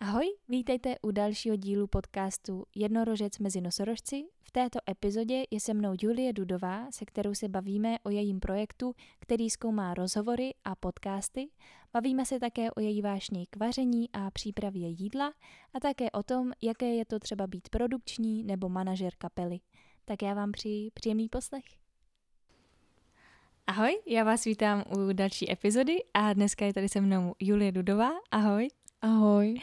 Ahoj, vítejte u dalšího dílu podcastu Jednorožec mezi nosorožci. V této epizodě je se mnou Julie Dudová, se kterou se bavíme o jejím projektu, který zkoumá rozhovory a podcasty. Bavíme se také o její vášni k vaření a přípravě jídla a také o tom, jaké je to třeba být produkční nebo manažer kapely. Tak já vám přeji příjemný poslech. Ahoj, já vás vítám u další epizody a dneska je tady se mnou Julie Dudová. Ahoj. Ahoj.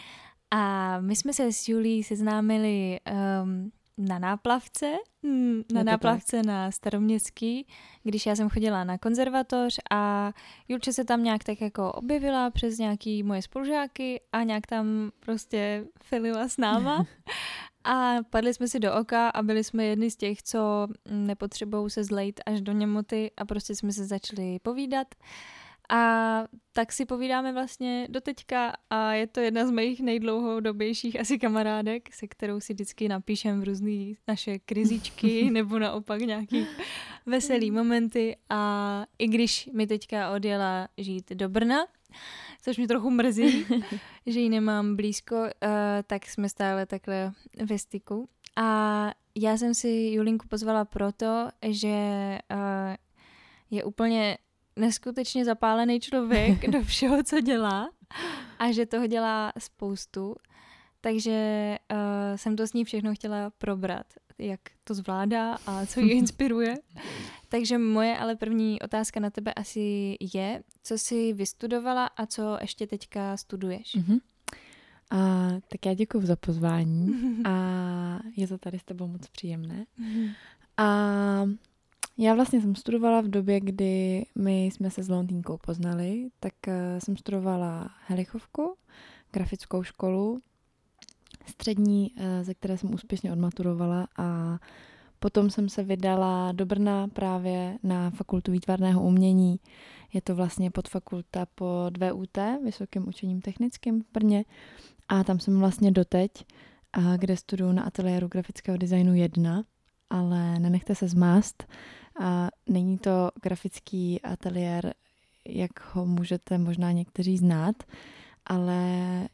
A my jsme se s Julí seznámili um, na náplavce, mm, na náplavce tak. na Staroměstský, když já jsem chodila na konzervatoř a Julče se tam nějak tak jako objevila přes nějaký moje spolužáky a nějak tam prostě filila s náma. A padli jsme si do oka a byli jsme jedni z těch, co nepotřebují se zlejt až do němoty a prostě jsme se začali povídat. A tak si povídáme vlastně do teďka a je to jedna z mých nejdlouhodobějších asi kamarádek, se kterou si vždycky napíšem v různé naše krizičky nebo naopak nějaký veselý momenty a i když mi teďka odjela žít do Brna, což mě trochu mrzí, že ji nemám blízko, uh, tak jsme stále takhle ve styku. A já jsem si Julinku pozvala proto, že uh, je úplně neskutečně zapálený člověk do všeho, co dělá a že toho dělá spoustu. Takže uh, jsem to s ní všechno chtěla probrat, jak to zvládá a co ji inspiruje. Takže moje ale první otázka na tebe asi je, co jsi vystudovala a co ještě teďka studuješ? Uh-huh. A, tak já děkuji za pozvání a je to tady s tebou moc příjemné. Uh-huh. A já vlastně jsem studovala v době, kdy my jsme se s Londýnkou poznali, tak uh, jsem studovala Helichovku, grafickou školu, střední, uh, ze které jsem úspěšně odmaturovala a potom jsem se vydala do Brna právě na fakultu výtvarného umění. Je to vlastně podfakulta pod VUT, Vysokým učením technickým v Brně a tam jsem vlastně doteď, uh, kde studuju na ateliéru grafického designu 1, ale nenechte se zmást, a není to grafický ateliér, jak ho můžete možná někteří znát, ale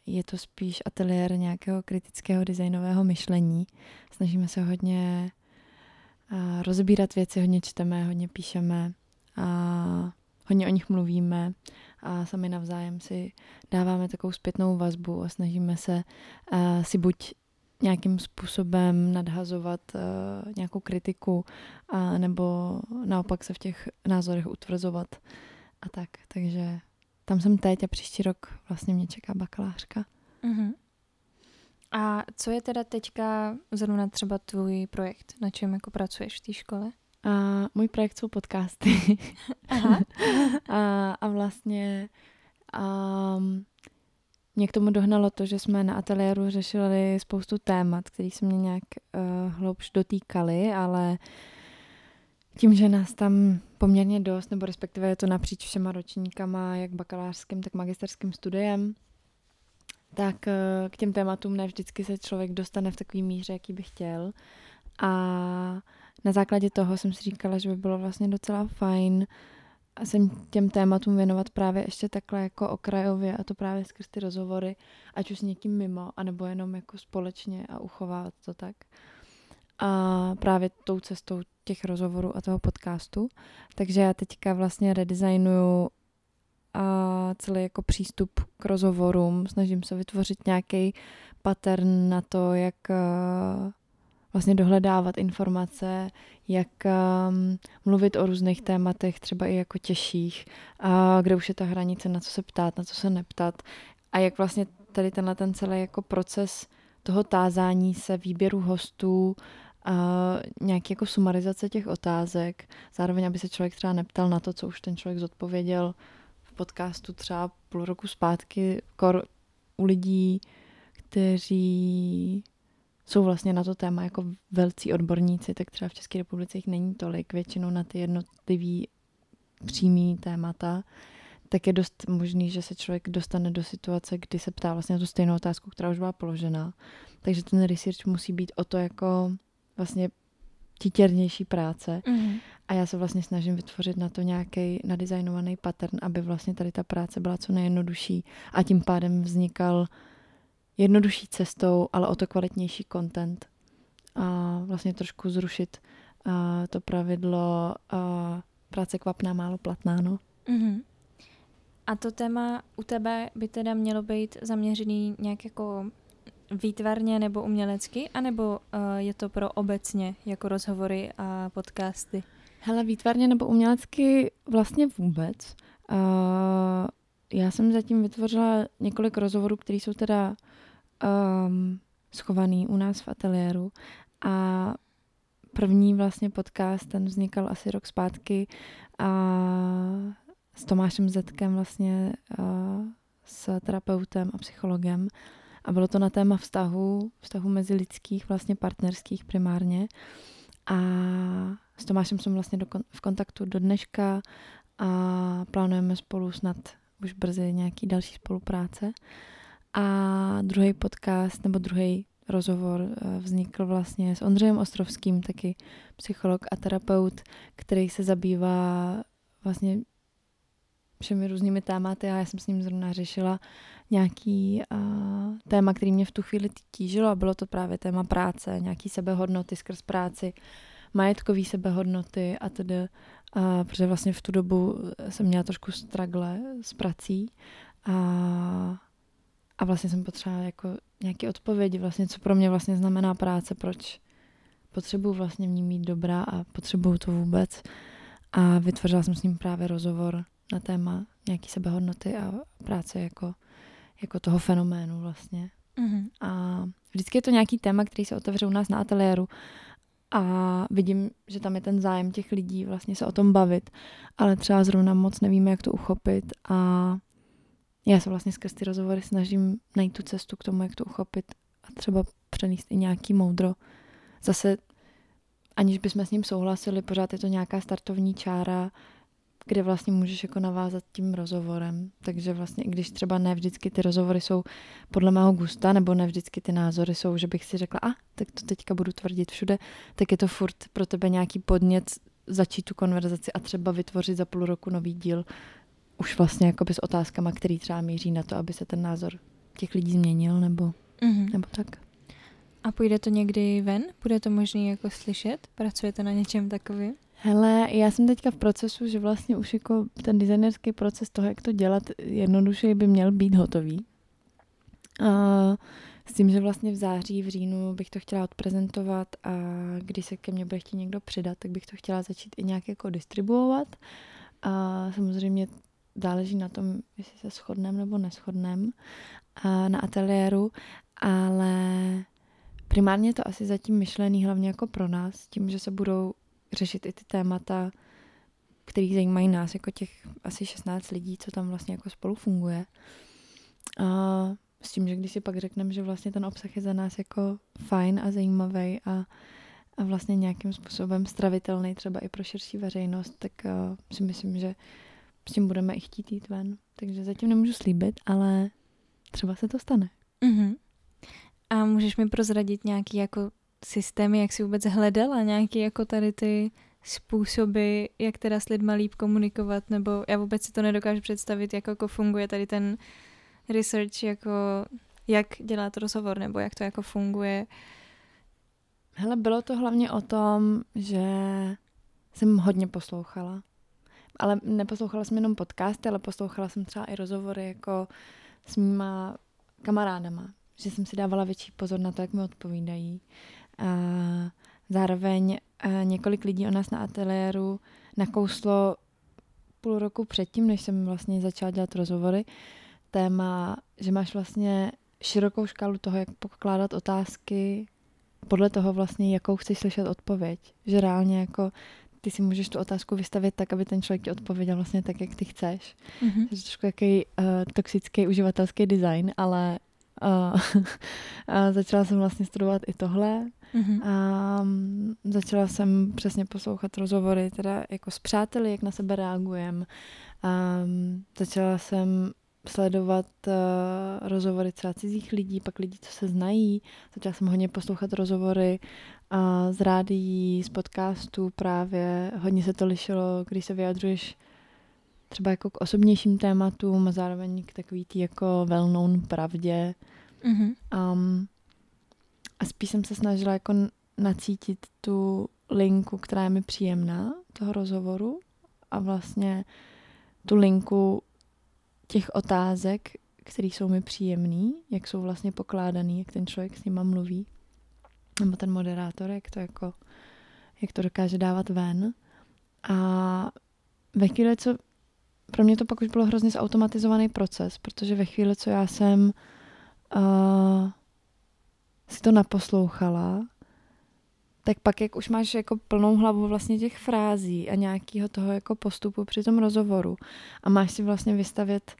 je to spíš ateliér nějakého kritického designového myšlení. Snažíme se hodně rozbírat věci, hodně čteme, hodně píšeme a hodně o nich mluvíme a sami navzájem si dáváme takovou zpětnou vazbu a snažíme se si buď nějakým způsobem nadhazovat uh, nějakou kritiku a nebo naopak se v těch názorech utvrzovat a tak. Takže tam jsem teď a příští rok vlastně mě čeká bakalářka. Uh-huh. A co je teda teďka zrovna třeba tvůj projekt? Na čem jako pracuješ v té škole? A můj projekt jsou podcasty. Aha. a, a vlastně um, mě k tomu dohnalo to, že jsme na ateliéru řešili spoustu témat, které se mě nějak uh, hloubš dotýkaly, ale tím, že nás tam poměrně dost, nebo respektive je to napříč všema ročníkama, jak bakalářským, tak magisterským studiem, tak uh, k těm tématům ne vždycky se člověk dostane v takový míře, jaký by chtěl. A na základě toho jsem si říkala, že by bylo vlastně docela fajn uh, a jsem těm tématům věnovat právě ještě takhle jako okrajově a to právě skrz ty rozhovory, ať už s někým mimo, anebo jenom jako společně a uchovávat to tak. A právě tou cestou těch rozhovorů a toho podcastu. Takže já teďka vlastně redesignuju a celý jako přístup k rozhovorům. Snažím se vytvořit nějaký pattern na to, jak vlastně dohledávat informace, jak um, mluvit o různých tématech, třeba i jako těžších, a kde už je ta hranice, na co se ptát, na co se neptat. A jak vlastně tady tenhle ten celý jako proces toho tázání se, výběru hostů, a nějaký jako sumarizace těch otázek, zároveň, aby se člověk třeba neptal na to, co už ten člověk zodpověděl v podcastu třeba půl roku zpátky kor u lidí, kteří jsou vlastně na to téma jako velcí odborníci, tak třeba v České republice jich není tolik, většinou na ty jednotlivý přímý témata, tak je dost možný, že se člověk dostane do situace, kdy se ptá vlastně na tu stejnou otázku, která už byla položena. Takže ten research musí být o to jako vlastně titěrnější práce. Mm-hmm. A já se vlastně snažím vytvořit na to nějaký nadizajnovaný pattern, aby vlastně tady ta práce byla co nejjednodušší a tím pádem vznikal jednodušší cestou, ale o to kvalitnější content. A vlastně trošku zrušit uh, to pravidlo uh, práce kvapná, málo platná, no. Mm-hmm. A to téma u tebe by teda mělo být zaměřený nějak jako výtvarně nebo umělecky, anebo uh, je to pro obecně, jako rozhovory a podcasty? Hele, výtvarně nebo umělecky vlastně vůbec. Uh, já jsem zatím vytvořila několik rozhovorů, které jsou teda um, schovaný u nás v ateliéru. A první vlastně podcast, ten vznikal asi rok zpátky a s Tomášem Zetkem vlastně uh, s terapeutem a psychologem. A bylo to na téma vztahu, vztahu mezi lidských, vlastně partnerských primárně. A s Tomášem jsem vlastně do, v kontaktu do dneška a plánujeme spolu snad už brzy nějaký další spolupráce. A druhý podcast nebo druhý rozhovor eh, vznikl vlastně s Ondřejem Ostrovským, taky psycholog a terapeut, který se zabývá vlastně všemi různými tématy a já jsem s ním zrovna řešila nějaký uh, téma, který mě v tu chvíli tížilo a bylo to právě téma práce, nějaký sebehodnoty skrz práci, majetkový sebehodnoty a tedy, uh, protože vlastně v tu dobu jsem měla trošku stragle s prací a, a vlastně jsem potřebovala jako nějaké odpovědi, vlastně co pro mě vlastně znamená práce, proč potřebuju vlastně v ní mít dobrá a potřebuju to vůbec. A vytvořila jsem s ním právě rozhovor na téma nějaký sebehodnoty a práce jako, jako toho fenoménu vlastně. Mm-hmm. A vždycky je to nějaký téma, který se otevře u nás na ateliéru a vidím, že tam je ten zájem těch lidí vlastně se o tom bavit, ale třeba zrovna moc nevíme, jak to uchopit a já se vlastně skrz ty rozhovory snažím najít tu cestu k tomu, jak to uchopit a třeba přenést i nějaký moudro. Zase, aniž bychom s ním souhlasili, pořád je to nějaká startovní čára, kde vlastně můžeš jako navázat tím rozhovorem. Takže vlastně, i když třeba ne vždycky ty rozhovory jsou podle mého gusta, nebo ne vždycky ty názory jsou, že bych si řekla, a tak to teďka budu tvrdit všude, tak je to furt pro tebe nějaký podnět začít tu konverzaci a třeba vytvořit za půl roku nový díl, už vlastně jako s otázkama, který třeba míří na to, aby se ten názor těch lidí změnil, nebo, mm-hmm. nebo tak. A půjde to někdy ven? Bude to možné jako slyšet? Pracujete na něčem takovým? Hele, já jsem teďka v procesu, že vlastně už jako ten designerský proces toho, jak to dělat jednoduše by měl být hotový. A s tím, že vlastně v září, v říjnu bych to chtěla odprezentovat a když se ke mně bude chtít někdo přidat, tak bych to chtěla začít i nějak jako distribuovat. A samozřejmě záleží na tom, jestli se shodneme nebo neschodneme na ateliéru, ale primárně to asi zatím myšlený hlavně jako pro nás, tím, že se budou řešit i ty témata, které zajímají nás, jako těch asi 16 lidí, co tam vlastně jako spolu funguje. A s tím, že když si pak řekneme, že vlastně ten obsah je za nás jako fajn a zajímavý a, a vlastně nějakým způsobem stravitelný třeba i pro širší veřejnost, tak uh, si myslím, že s tím budeme i chtít jít ven. Takže zatím nemůžu slíbit, ale třeba se to stane. Mm-hmm. A můžeš mi prozradit nějaký jako systémy, jak si vůbec hledala nějaký jako tady ty způsoby, jak teda s lidma líp komunikovat, nebo já vůbec si to nedokážu představit, jak jako funguje tady ten research, jako jak dělat rozhovor, nebo jak to jako funguje. Hele, bylo to hlavně o tom, že jsem hodně poslouchala. Ale neposlouchala jsem jenom podcasty, ale poslouchala jsem třeba i rozhovory jako s mýma kamarádama, že jsem si dávala větší pozor na to, jak mi odpovídají. A zároveň několik lidí o nás na ateliéru nakouslo půl roku předtím, než jsem vlastně začala dělat rozhovory, téma, že máš vlastně širokou škálu toho, jak pokládat otázky podle toho vlastně, jakou chceš slyšet odpověď. Že reálně jako ty si můžeš tu otázku vystavit tak, aby ten člověk ti odpověděl vlastně tak, jak ty chceš. Mm-hmm. Je to trošku jaký uh, toxický uživatelský design, ale uh, uh, začala jsem vlastně studovat i tohle Mm-hmm. A um, začala jsem přesně poslouchat rozhovory teda jako s přáteli, jak na sebe reagujeme. Um, začala jsem sledovat uh, rozhovory třeba cizích lidí, pak lidí, co se znají. Začala jsem hodně poslouchat rozhovory uh, z rádií, z podcastů právě. Hodně se to lišilo, když se vyjadřuješ třeba jako k osobnějším tématům a zároveň k takový tý jako well-known pravdě. Mm-hmm. Um, a spíš jsem se snažila jako nacítit tu linku, která je mi příjemná, toho rozhovoru a vlastně tu linku těch otázek, které jsou mi příjemný, jak jsou vlastně pokládaný, jak ten člověk s nima mluví, nebo ten moderátor, jak to jako, jak to dokáže dávat ven. A ve chvíli, co pro mě to pak už bylo hrozně zautomatizovaný proces, protože ve chvíli, co já jsem uh, si to naposlouchala, tak pak, jak už máš jako plnou hlavu vlastně těch frází a nějakého toho jako postupu při tom rozhovoru a máš si vlastně vystavět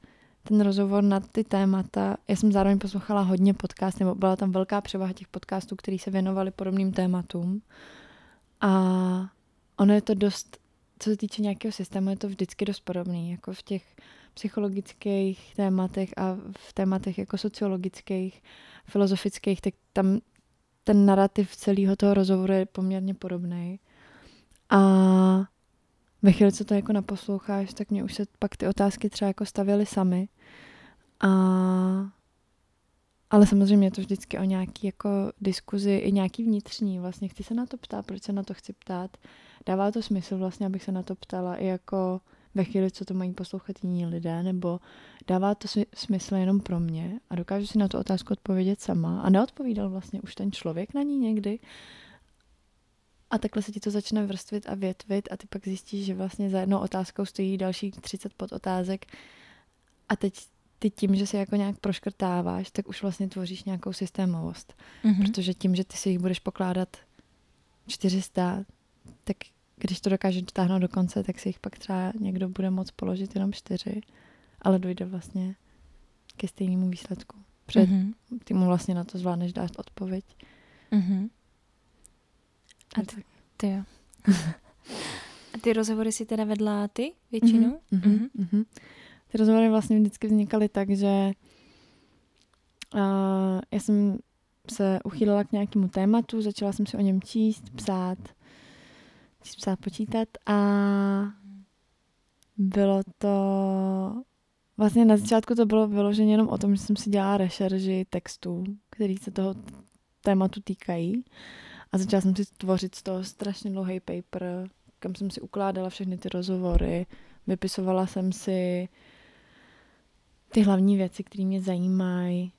ten rozhovor na ty témata. Já jsem zároveň poslouchala hodně podcast, nebo byla tam velká převaha těch podcastů, který se věnovali podobným tématům. A ono je to dost, co se týče nějakého systému, je to vždycky dost podobný, jako v těch psychologických tématech a v tématech jako sociologických, filozofických, tak tam ten narrativ celého toho rozhovoru je poměrně podobný. A ve chvíli, co to jako naposloucháš, tak mě už se pak ty otázky třeba jako stavěly sami. A ale samozřejmě je to vždycky o nějaký jako diskuzi, i nějaký vnitřní. Vlastně chci se na to ptát, proč se na to chci ptát. Dává to smysl vlastně, abych se na to ptala i jako ve chvíli, co to mají poslouchat jiní lidé, nebo dává to smysl jenom pro mě a dokážu si na tu otázku odpovědět sama a neodpovídal vlastně už ten člověk na ní někdy. A takhle se ti to začne vrstvit a větvit a ty pak zjistíš, že vlastně za jednou otázkou stojí další 30 podotázek a teď ty tím, že se jako nějak proškrtáváš, tak už vlastně tvoříš nějakou systémovost. Mm-hmm. Protože tím, že ty si jich budeš pokládat 400, tak když to dokáže dotáhnout do konce, tak si jich pak třeba někdo bude moct položit jenom čtyři, ale dojde vlastně ke stejnému výsledku. Před mm-hmm. ty mu vlastně na to zvládneš dát odpověď. Mm-hmm. A ty, ty jo. A ty rozhovory si teda vedla ty většinou? Mm-hmm. Mm-hmm. Mm-hmm. Ty rozhovory vlastně vždycky vznikaly tak, že uh, já jsem se uchýlila k nějakému tématu, začala jsem si o něm číst, psát, psát, počítat a bylo to vlastně na začátku to bylo vyloženě jenom o tom, že jsem si dělala rešerži textů, který se toho tématu týkají a začala jsem si tvořit z toho strašně dlouhý paper, kam jsem si ukládala všechny ty rozhovory, vypisovala jsem si ty hlavní věci, které mě zajímají,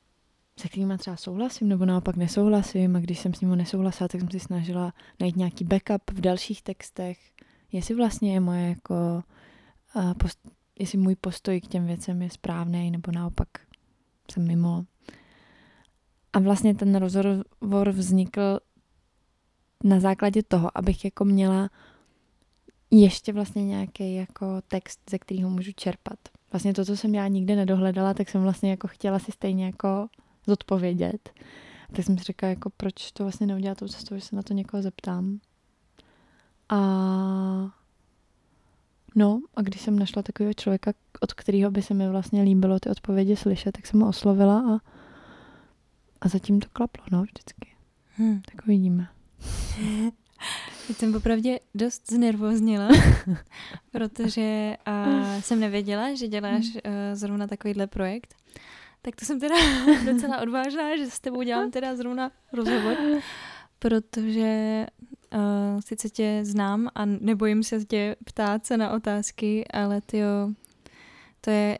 se kterými třeba souhlasím nebo naopak nesouhlasím. A když jsem s ním nesouhlasila, tak jsem si snažila najít nějaký backup v dalších textech, jestli vlastně je moje jako, uh, post, jestli můj postoj k těm věcem je správný nebo naopak jsem mimo. A vlastně ten rozhovor vznikl na základě toho, abych jako měla ještě vlastně nějaký jako text, ze kterého můžu čerpat. Vlastně to, co jsem já nikdy nedohledala, tak jsem vlastně jako chtěla si stejně jako zodpovědět. Tak jsem si řekla, jako proč to vlastně neudělat tou cestou, že se na to někoho zeptám. A no, a když jsem našla takového člověka, od kterého by se mi vlastně líbilo ty odpovědi slyšet, tak jsem ho oslovila a, a zatím to klaplo, no, vždycky. Hmm. Tak uvidíme. Já jsem opravdu dost znervoznila, protože a, jsem nevěděla, že děláš uh, zrovna takovýhle projekt. Tak to jsem teda docela odvážná, že s tebou dělám teda zrovna rozhovor, protože uh, sice tě znám a nebojím se tě ptát se na otázky, ale ty to je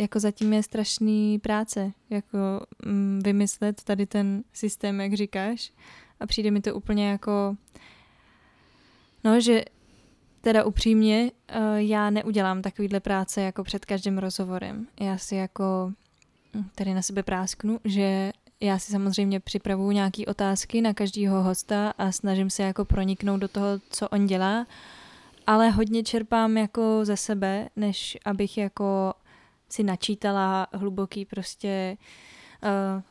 jako zatím je strašný práce, jako mm, vymyslet tady ten systém, jak říkáš. A přijde mi to úplně jako, no, že teda upřímně, uh, já neudělám takovýhle práce jako před každým rozhovorem. Já si jako tady na sebe prásknu, že já si samozřejmě připravuju nějaké otázky na každého hosta a snažím se jako proniknout do toho, co on dělá, ale hodně čerpám jako ze sebe, než abych jako si načítala hluboký prostě uh,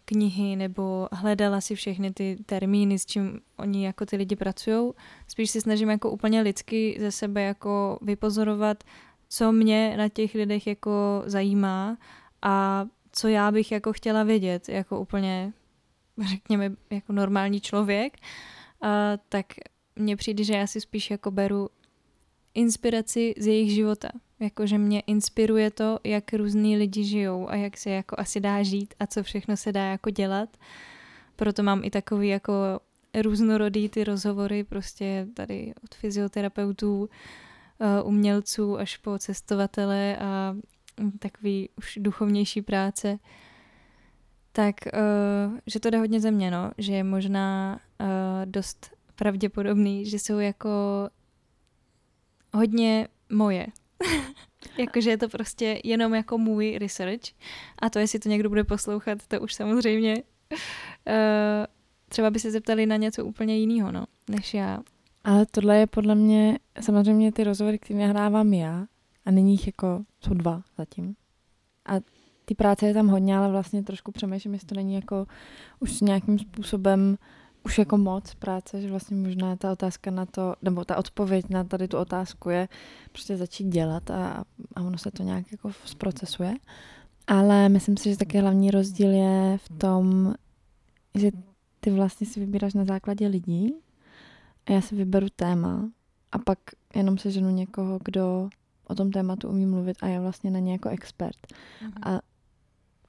knihy nebo hledala si všechny ty termíny, s čím oni jako ty lidi pracují. Spíš si snažím jako úplně lidsky ze sebe jako vypozorovat, co mě na těch lidech jako zajímá a co já bych jako chtěla vědět, jako úplně, řekněme, jako normální člověk, a, tak mně přijde, že já si spíš jako beru inspiraci z jejich života. Jakože mě inspiruje to, jak různí lidi žijou a jak se jako asi dá žít a co všechno se dá jako dělat. Proto mám i takový jako různorodý ty rozhovory prostě tady od fyzioterapeutů, eh, umělců až po cestovatele a takový už duchovnější práce. Tak, uh, že to jde hodně ze mě, no. Že je možná uh, dost pravděpodobný, že jsou jako hodně moje. Jakože je to prostě jenom jako můj research. A to, jestli to někdo bude poslouchat, to už samozřejmě. Uh, třeba by se zeptali na něco úplně jiného, no, než já. Ale tohle je podle mě, samozřejmě ty rozhovory, které nahrávám já, a nyní jich jako, jsou dva zatím. A ty práce je tam hodně, ale vlastně trošku přemýšlím, jestli to není jako už nějakým způsobem už jako moc práce, že vlastně možná ta otázka na to, nebo ta odpověď na tady tu otázku je prostě začít dělat a, a ono se to nějak jako zprocesuje. Ale myslím si, že taky hlavní rozdíl je v tom, že ty vlastně si vybíráš na základě lidí a já si vyberu téma a pak jenom se ženu někoho, kdo o tom tématu umí mluvit a je vlastně na ně jako expert. Mm-hmm. A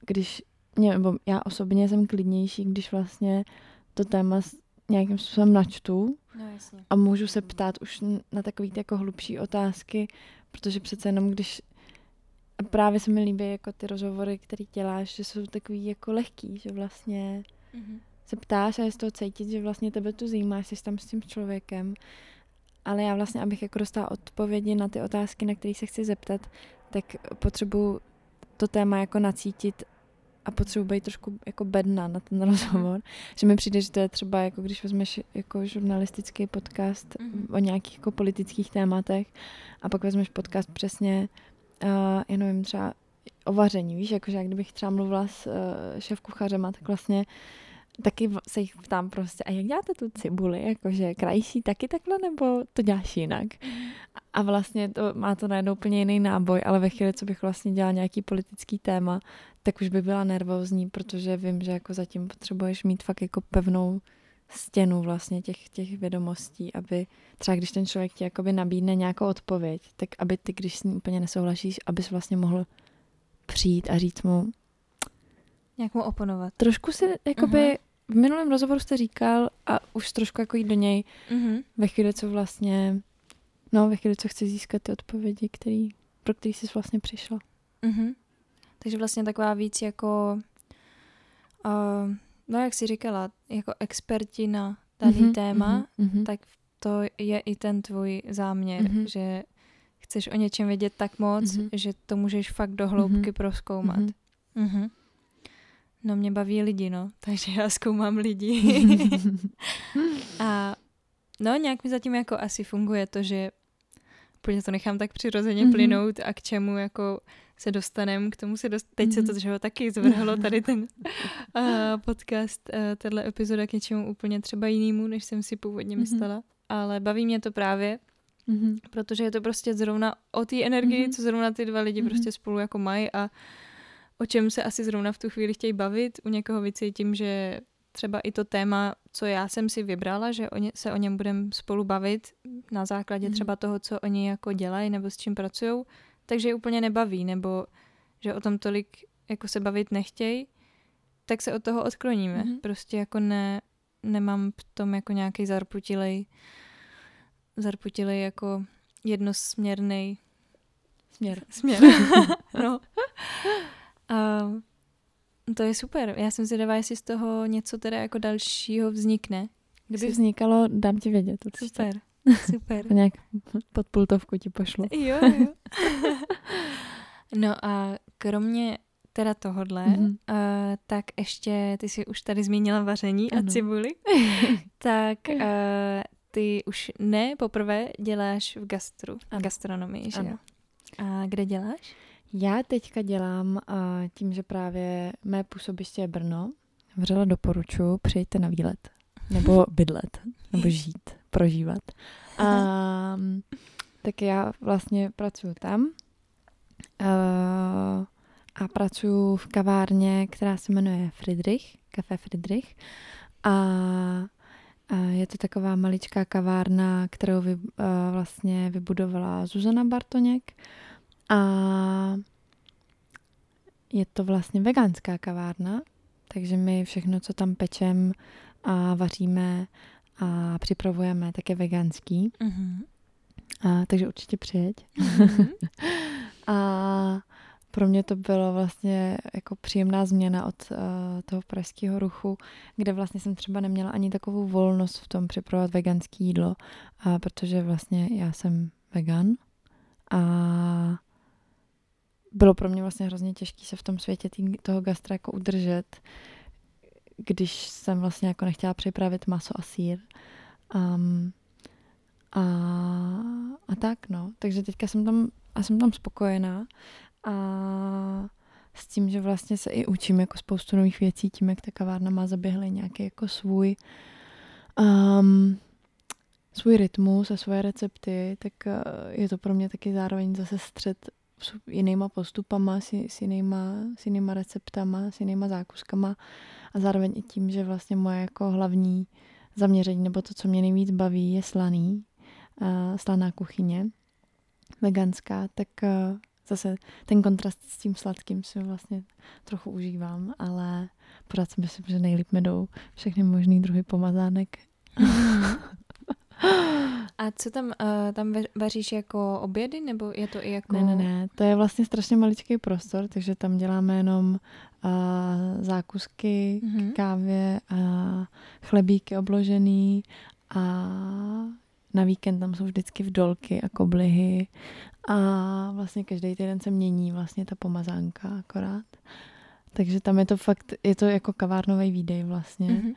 když, nebo já osobně jsem klidnější, když vlastně to téma nějakým způsobem načtu no, jasně. a můžu se ptát už na takové jako hlubší otázky, protože přece jenom když a právě se mi líbí jako ty rozhovory, které děláš, že jsou takový jako lehký, že vlastně mm-hmm. se ptáš a je z toho cítit, že vlastně tebe tu zajímá, jsi tam s tím člověkem. Ale já vlastně, abych jako dostala odpovědi na ty otázky, na které se chci zeptat, tak potřebuji to téma jako nacítit a potřebuji být trošku jako bedna na ten rozhovor. že mi přijde, že to je třeba jako když vezmeš jako žurnalistický podcast mm-hmm. o nějakých jako politických tématech a pak vezmeš podcast přesně, uh, já nevím, třeba o vaření, víš, jakože jak kdybych třeba mluvila s uh, šéf kuchařema, tak vlastně taky se jich ptám prostě, a jak děláte tu cibuli, jakože krajší taky takhle, nebo to děláš jinak? A vlastně to má to najednou úplně jiný náboj, ale ve chvíli, co bych vlastně dělala nějaký politický téma, tak už by byla nervózní, protože vím, že jako zatím potřebuješ mít fakt jako pevnou stěnu vlastně těch, těch vědomostí, aby třeba když ten člověk ti jakoby nabídne nějakou odpověď, tak aby ty, když s ní úplně nesouhlasíš, abys vlastně mohl přijít a říct mu, Nějak mu oponovat. Trošku si, jakoby, uh-huh. v minulém rozhovoru jste říkal a už trošku jako jít do něj uh-huh. ve chvíli, co vlastně, no ve chvíli, co chci získat ty odpovědi, který, pro který jsi vlastně přišla. Uh-huh. Takže vlastně taková víc jako, uh, no jak jsi říkala, jako experti na daný uh-huh, téma, uh-huh. tak to je i ten tvůj záměr, uh-huh. že chceš o něčem vědět tak moc, uh-huh. že to můžeš fakt do hloubky uh-huh. proskoumat. Uh-huh. Uh-huh. No mě baví lidi, no, takže já zkoumám lidi. a no nějak mi zatím jako asi funguje to, že úplně to nechám tak přirozeně mm-hmm. plynout a k čemu jako se dostanem, k tomu se dost... Teď mm-hmm. se to mhm. že taky zvrhlo tady ten uh, podcast, uh, tenhle epizoda k něčemu úplně třeba jinému, než jsem si původně mm-hmm. myslela. Ale baví mě to právě, mm-hmm. protože je to prostě zrovna o té energii, mm-hmm. co zrovna ty dva lidi mm-hmm. prostě spolu jako mají a o čem se asi zrovna v tu chvíli chtějí bavit. U někoho vycítím, že třeba i to téma, co já jsem si vybrala, že o ně, se o něm budeme spolu bavit na základě mm. třeba toho, co oni jako dělají nebo s čím pracují, takže je úplně nebaví, nebo že o tom tolik jako se bavit nechtějí, tak se od toho odkloníme. Mm. Prostě jako ne, nemám v tom jako nějaký zarputilej, zarputilej jako jednosměrný směr. Směr. no. A to je super. Já jsem zvědavá, jestli z toho něco teda jako dalšího vznikne. Kdyby vznikalo, dám ti vědět. Určitě. Super. Super. nějak pod pultovku ti pošlu. Jo, jo. no a kromě teda tohodle, mm-hmm. uh, tak ještě, ty jsi už tady zmínila vaření ano. a cibuli, tak uh, ty už ne poprvé děláš v gastru, v gastronomii, že ano. jo? A kde děláš? Já teďka dělám tím, že právě mé působiště je Brno. Vřele doporučuji, přijďte na výlet. Nebo bydlet. Nebo žít, prožívat. Um, tak já vlastně pracuji tam. Uh, a pracuji v kavárně, která se jmenuje Friedrich, Café Friedrich. A Je to taková maličká kavárna, kterou vy, vlastně vybudovala Zuzana Bartoněk a je to vlastně veganská kavárna, takže my všechno, co tam pečem a vaříme a připravujeme, tak je veganský. Mm-hmm. A, takže určitě přijeď. Mm-hmm. a pro mě to bylo vlastně jako příjemná změna od uh, toho pražského ruchu, kde vlastně jsem třeba neměla ani takovou volnost v tom připravovat veganské jídlo, uh, protože vlastně já jsem vegan a bylo pro mě vlastně hrozně těžké se v tom světě tý, toho gastra jako udržet, když jsem vlastně jako nechtěla připravit maso a sír. Um, a, a tak, no. Takže teďka jsem tam, a jsem tam spokojená a s tím, že vlastně se i učím jako spoustu nových věcí, tím, jak ta kavárna má zaběhlý nějaký jako svůj um, svůj rytmus a svoje recepty, tak uh, je to pro mě taky zároveň zase střed jinýma postupama, s, s, jinýma, s jinýma receptama, s jinýma zákuskama a zároveň i tím, že vlastně moje jako hlavní zaměření nebo to, co mě nejvíc baví, je slaný, uh, slaná kuchyně, veganská, tak uh, zase ten kontrast s tím sladkým si vlastně trochu užívám, ale pořád si myslím, že nejlíp mi jdou všechny možný druhy pomazánek. A co tam, uh, tam vaříš jako obědy, nebo je to i jako... Ne, ne, ne, to je vlastně strašně maličký prostor, takže tam děláme jenom uh, zákusky mm-hmm. k kávě a chlebíky obložený a na víkend tam jsou vždycky vdolky a koblihy a vlastně každý týden se mění vlastně ta pomazánka akorát. Takže tam je to fakt, je to jako kavárnový výdej vlastně. Mm-hmm.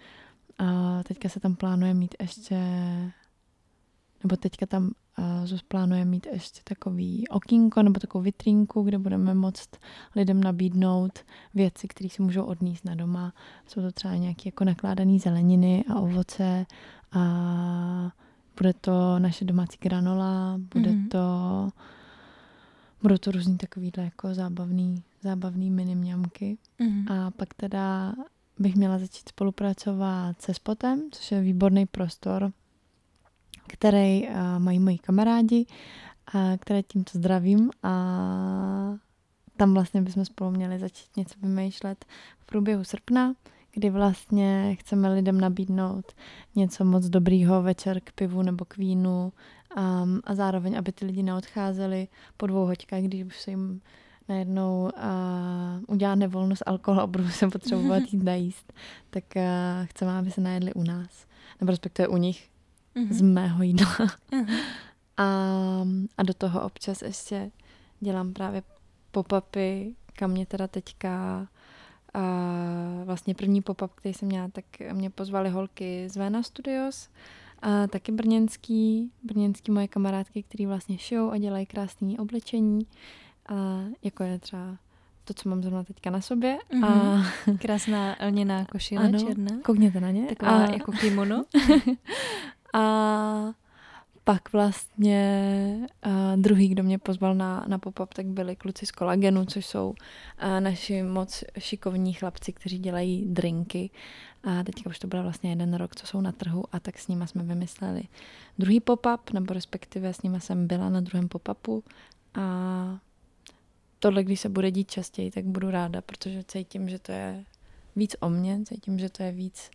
A teďka se tam plánuje mít ještě nebo teďka tam uh, Zuz plánuje mít ještě takový okýnko nebo takovou vitrínku, kde budeme moct lidem nabídnout věci, které si můžou odníst na doma. Jsou to třeba nějaké jako nakládané zeleniny a ovoce a bude to naše domácí granola, bude mm-hmm. to budou to různý takovýhle jako zábavný, zábavný mini mňamky. Mm-hmm. A pak teda bych měla začít spolupracovat se Spotem, což je výborný prostor který uh, mají moji kamarádi, které tímto zdravím a tam vlastně bychom spolu měli začít něco vymýšlet v průběhu srpna, kdy vlastně chceme lidem nabídnout něco moc dobrýho večer k pivu nebo k vínu um, a zároveň, aby ty lidi neodcházeli po dvou hoďkách, když už se jim najednou uh, udělá nevolnost alkohol a budou se potřebovat jít najíst, tak uh, chceme, aby se najedli u nás, nebo respektive u nich, mm-hmm. z mého jídla. Mm-hmm. A, a do toho občas ještě dělám právě pop-upy, kam mě teda teďka a vlastně první pop-up, který jsem měla, tak mě pozvali holky z Vena Studios, a taky brněnský, brněnský moje kamarádky, který vlastně šijou a dělají krásné oblečení, a jako je třeba to, co mám zrovna teďka na sobě. Mm-hmm. A... Mhm. Krásná lněná košile ano, černá. koukněte na ně. Taková a... jako kimono. A pak vlastně uh, druhý, kdo mě pozval na, na pop-up, tak byli kluci z Kolagenu, což jsou uh, naši moc šikovní chlapci, kteří dělají drinky. A teďka už to byl vlastně jeden rok, co jsou na trhu a tak s nima jsme vymysleli druhý pop-up, nebo respektive s nima jsem byla na druhém pop-upu a tohle, když se bude dít častěji, tak budu ráda, protože cítím, že to je víc o mně, cítím, že to je víc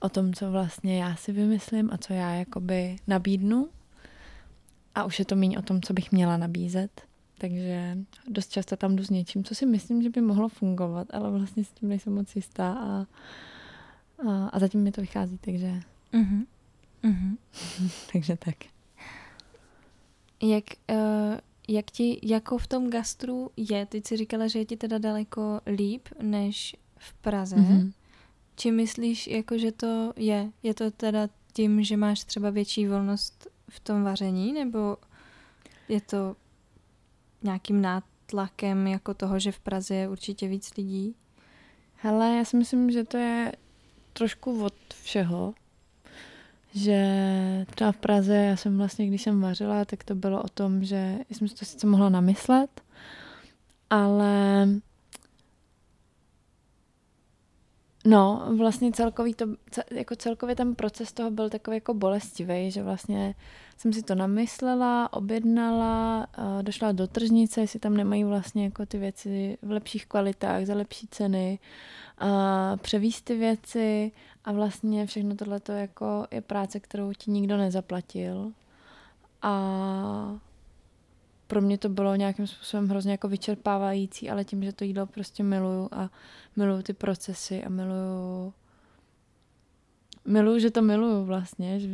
o tom, co vlastně já si vymyslím a co já jakoby nabídnu. A už je to méně o tom, co bych měla nabízet. Takže dost často tam jdu s něčím, co si myslím, že by mohlo fungovat, ale vlastně s tím nejsem moc jistá a, a, a zatím mi to vychází, takže... Uh-huh. Uh-huh. takže tak. Jak, uh, jak ti jako v tom gastru je? Ty jsi říkala, že je ti teda daleko líp než v Praze. Uh-huh. Či myslíš, jako, že to je? Je to teda tím, že máš třeba větší volnost v tom vaření, nebo je to nějakým nátlakem jako toho, že v Praze je určitě víc lidí? Hele, já si myslím, že to je trošku od všeho. Že třeba v Praze, já jsem vlastně, když jsem vařila, tak to bylo o tom, že jsem si to sice mohla namyslet, ale No, vlastně celkový to, jako celkově ten proces toho byl takový jako bolestivý, že vlastně jsem si to namyslela, objednala, došla do tržnice, jestli tam nemají vlastně jako ty věci v lepších kvalitách, za lepší ceny, převíst ty věci a vlastně všechno tohle jako je práce, kterou ti nikdo nezaplatil. A pro mě to bylo nějakým způsobem hrozně jako vyčerpávající, ale tím, že to jídlo prostě miluju a miluju ty procesy a miluju miluju, že to miluju vlastně, že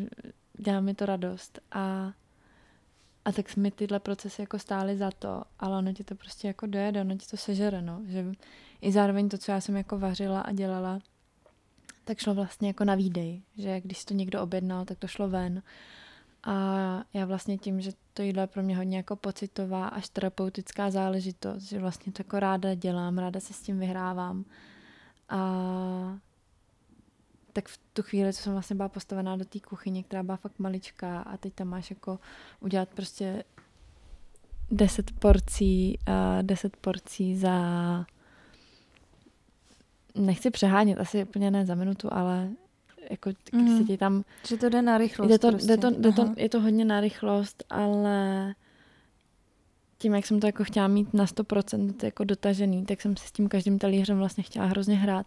dělá mi to radost a a tak mi tyhle procesy jako stály za to, ale ono ti to prostě jako dojede, ono ti to sežere, no. Že i zároveň to, co já jsem jako vařila a dělala, tak šlo vlastně jako na výdej, že když to někdo objednal, tak to šlo ven. A já vlastně tím, že to jídlo je pro mě hodně jako pocitová až terapeutická záležitost, že vlastně to jako ráda dělám, ráda se s tím vyhrávám. A tak v tu chvíli, co jsem vlastně byla postavená do té kuchyně, která byla fakt maličká a teď tam máš jako udělat prostě deset porcí, uh, deset porcí za nechci přehánět, asi úplně ne za minutu, ale jako když mm. se ti tam... Že to jde na rychlost jde to, prostě. jde to, jde to, je to hodně na rychlost, ale tím, jak jsem to jako chtěla mít na 100% jako dotažený, tak jsem se s tím každým talířem vlastně chtěla hrozně hrát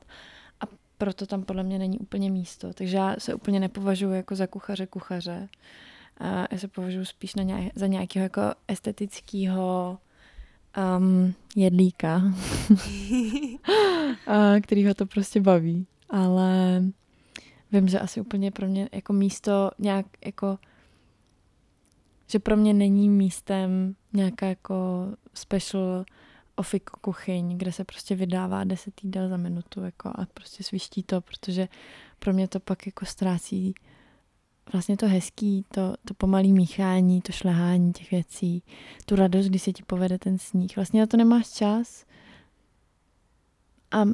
a proto tam podle mě není úplně místo. Takže já se úplně nepovažuji jako za kuchaře kuchaře. A já se považuji spíš na nějak, za nějakého jako estetického um, jedlíka, který ho to prostě baví. Ale vím, že asi úplně pro mě jako místo nějak jako že pro mě není místem nějaká jako special ofik kuchyň, kde se prostě vydává deset jídel za minutu jako a prostě sviští to, protože pro mě to pak jako ztrácí vlastně to hezký, to, to pomalý míchání, to šlehání těch věcí, tu radost, když se ti povede ten sníh. Vlastně na to nemáš čas a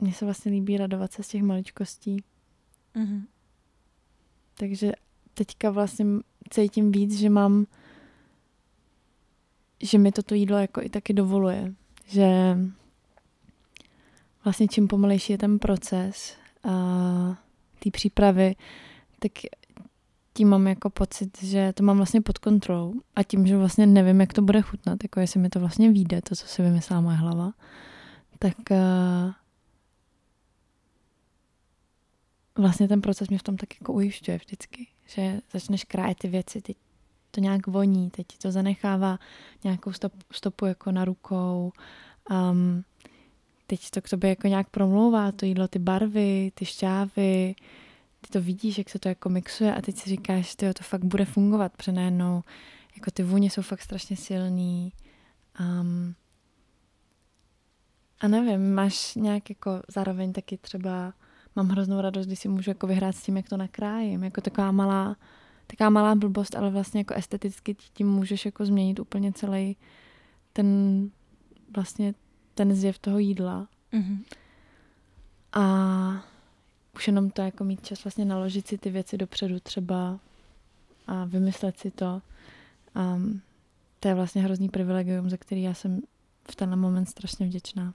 mně se vlastně líbí radovat se z těch maličkostí. Mm-hmm. Takže teďka vlastně cítím víc, že mám, že mi toto jídlo jako i taky dovoluje. Že vlastně čím pomalejší je ten proces té přípravy, tak tím mám jako pocit, že to mám vlastně pod kontrolou a tím, že vlastně nevím, jak to bude chutnat, jako jestli mi to vlastně vyjde, to, co si vymyslela moje hlava, tak uh, vlastně ten proces mě v tom tak jako ujišťuje vždycky, že začneš krájet ty věci, teď to nějak voní, teď to zanechává nějakou stop, stopu jako na rukou, um, teď to k tobě jako nějak promlouvá, to jídlo, ty barvy, ty šťávy, ty to vidíš, jak se to jako mixuje a teď si říkáš, že to fakt bude fungovat, protože jako ty vůně jsou fakt strašně silný. Um, a nevím, máš nějak jako zároveň taky třeba mám hroznou radost, když si můžu jako vyhrát s tím, jak to nakrájím. Jako taková malá, taková malá blbost, ale vlastně jako esteticky tím můžeš jako změnit úplně celý ten vlastně ten zjev toho jídla. Mm-hmm. A už jenom to jako mít čas vlastně naložit si ty věci dopředu třeba a vymyslet si to. Um, to je vlastně hrozný privilegium, za který já jsem v tenhle moment strašně vděčná.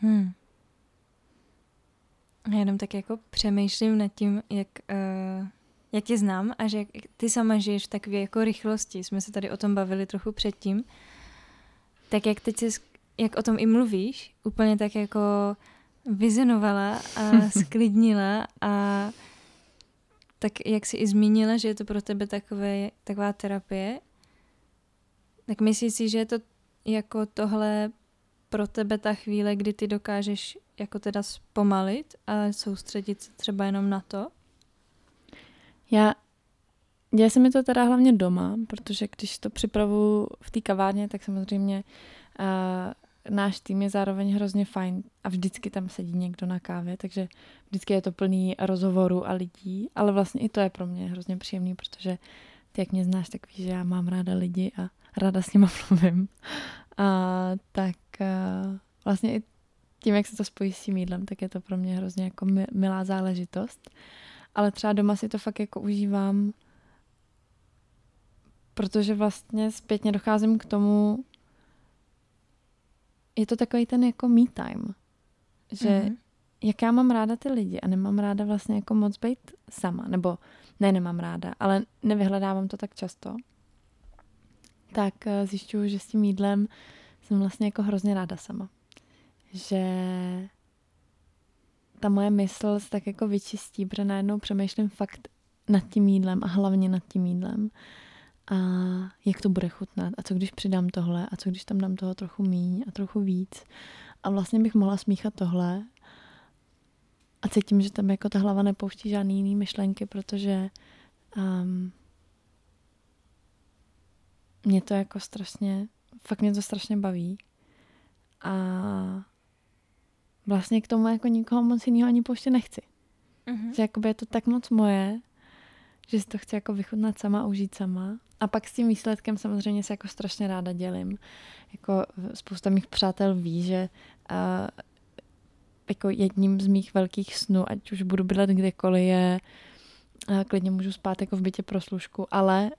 Hmm. Já jenom tak jako přemýšlím nad tím, jak, uh, jak tě znám a že ty sama žiješ v takové jako rychlosti. Jsme se tady o tom bavili trochu předtím. Tak jak teď si, jak o tom i mluvíš, úplně tak jako vyzenovala a sklidnila a tak jak jsi i zmínila, že je to pro tebe takové, taková terapie, tak myslíš si, že je to jako tohle pro tebe ta chvíle, kdy ty dokážeš jako teda zpomalit a soustředit se třeba jenom na to? Já Děje se mi to teda hlavně doma, protože když to připravu v té kavárně, tak samozřejmě uh, náš tým je zároveň hrozně fajn a vždycky tam sedí někdo na kávě, takže vždycky je to plný rozhovorů a lidí, ale vlastně i to je pro mě hrozně příjemný, protože ty, jak mě znáš, tak víš, že já mám ráda lidi a ráda s nimi mluvím. A, tak a, vlastně i tím, jak se to spojí s tím jídlem, tak je to pro mě hrozně jako milá záležitost. Ale třeba doma si to fakt jako užívám, protože vlastně zpětně docházím k tomu, je to takový ten jako me time, že mm-hmm. jak já mám ráda ty lidi a nemám ráda vlastně jako moc být sama, nebo ne, nemám ráda, ale nevyhledávám to tak často, tak eh, zjišťuju, že s tím jídlem jsem vlastně jako hrozně ráda sama. Že ta moje mysl se tak jako vyčistí, protože najednou přemýšlím fakt nad tím jídlem a hlavně nad tím jídlem. A jak to bude chutnat a co když přidám tohle a co když tam dám toho trochu míň a trochu víc. A vlastně bych mohla smíchat tohle a cítím, že tam jako ta hlava nepouští žádný jiný myšlenky, protože um, mě to jako strašně, fakt mě to strašně baví. A vlastně k tomu jako nikoho moc jiného ani pouště nechci. Mm-hmm. Že jakoby je to tak moc moje, že si to chci jako vychutnat sama, užít sama. A pak s tím výsledkem samozřejmě se jako strašně ráda dělím. Jako spousta mých přátel ví, že uh, jako jedním z mých velkých snů, ať už budu bydlet kdekoliv, je uh, klidně můžu spát jako v bytě pro služku, ale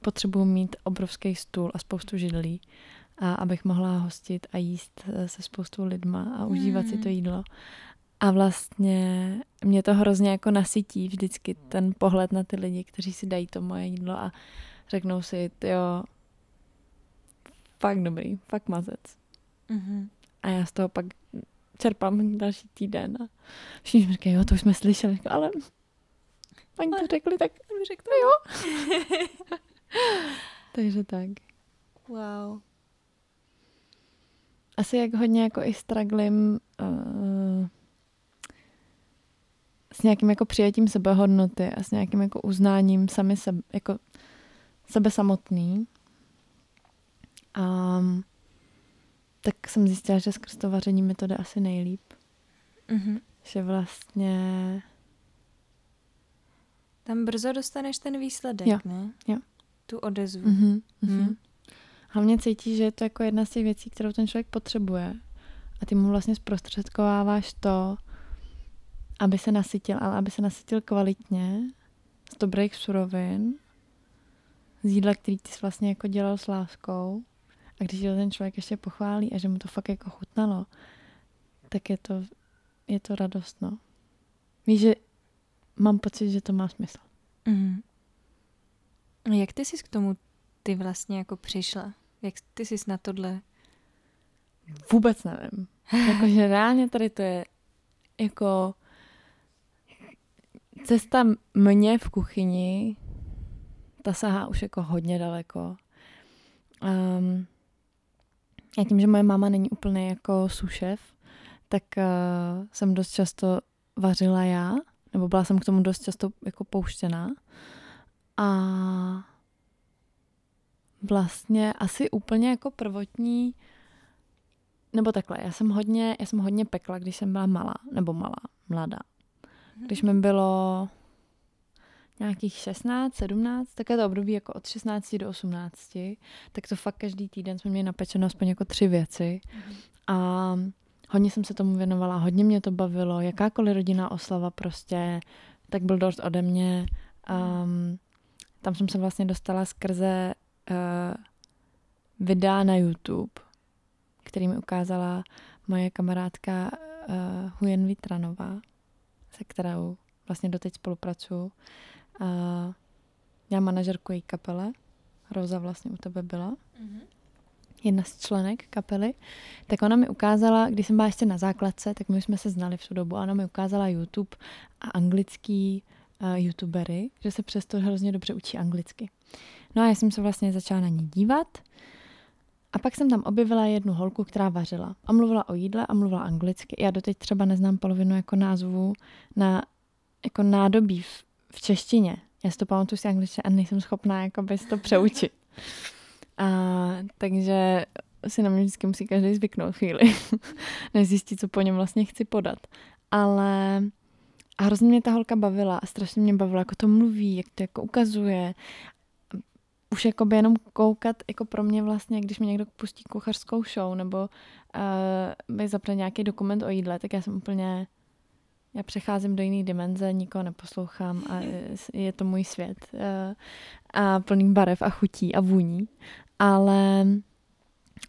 potřebuji mít obrovský stůl a spoustu židlí, a abych mohla hostit a jíst eh, se spoustou lidma a užívat mm. si to hmm. jídlo. A vlastně mě to hrozně jako nasytí vždycky ten pohled na ty lidi, kteří si dají to moje jídlo a řeknou si, jo, fakt dobrý, fakt mazec. Mm-hmm. A já z toho pak čerpám další týden a všichni mi říkají, jo, to už jsme slyšeli, ale oni to řekli, tak mi řekli, jo. Takže tak. Wow. Asi jak hodně jako i straglim uh, s nějakým jako přijetím sebehodnoty a s nějakým jako uznáním sami sebe, jako sebe samotný. A tak jsem zjistila, že skrz to vaření mi to jde asi nejlíp. Mm-hmm. Že vlastně... Tam brzo dostaneš ten výsledek, jo. ne? Jo. Tu odezvu. Mm-hmm. Mm-hmm. Hlavně cítí, že je to jako jedna z těch věcí, kterou ten člověk potřebuje. A ty mu vlastně zprostředkováváš to, aby se nasytil, ale aby se nasytil kvalitně, z dobrých surovin, z jídla, který ty jsi vlastně jako dělal s láskou. A když to ten člověk ještě pochválí a že mu to fakt jako chutnalo, tak je to, je to radost, no. Víš, že mám pocit, že to má smysl. Mm. Jak ty jsi k tomu ty vlastně jako přišla? Jak ty jsi na tohle? Vůbec nevím. Jakože reálně tady to je jako cesta mě v kuchyni, ta sahá už jako hodně daleko. Um, já tím, že moje máma není úplně jako sušef, tak uh, jsem dost často vařila já, nebo byla jsem k tomu dost často jako pouštěná. A vlastně asi úplně jako prvotní, nebo takhle, já jsem hodně, já jsem hodně pekla, když jsem byla malá, nebo malá, mladá. Když mi bylo nějakých 16, 17, také to období jako od 16 do 18, tak to fakt každý týden jsme měli napečeno aspoň jako tři věci. A hodně jsem se tomu věnovala, hodně mě to bavilo, jakákoliv rodinná oslava prostě, tak byl dost ode mě. Um, tam jsem se vlastně dostala skrze videa na YouTube, který mi ukázala moje kamarádka uh, Huyen Vitranová se kterou vlastně doteď spolupracuju. A já manažerku její kapele. Roza vlastně u tebe byla. Mm-hmm. Jedna z členek kapely. Tak ona mi ukázala, když jsem byla ještě na základce, tak my jsme se znali v tu dobu. Ona mi ukázala YouTube a anglický uh, youtubery, že se přesto hrozně dobře učí anglicky. No a já jsem se vlastně začala na ní dívat a pak jsem tam objevila jednu holku, která vařila a mluvila o jídle a mluvila anglicky. Já doteď třeba neznám polovinu jako názvu na jako nádobí v, v češtině. Já si to pamatuju si angličtině a nejsem schopná jako bez to přeučit. A, takže si na mě vždycky musí každý zvyknout chvíli, než co po něm vlastně chci podat. Ale a hrozně mě ta holka bavila a strašně mě bavila, jako to mluví, jak to jako ukazuje už jako by jenom koukat, jako pro mě vlastně, když mi někdo pustí kuchařskou show nebo uh, by zapne nějaký dokument o jídle, tak já jsem úplně, já přecházím do jiné dimenze, nikoho neposlouchám a je to můj svět uh, a plný barev a chutí a vůní, ale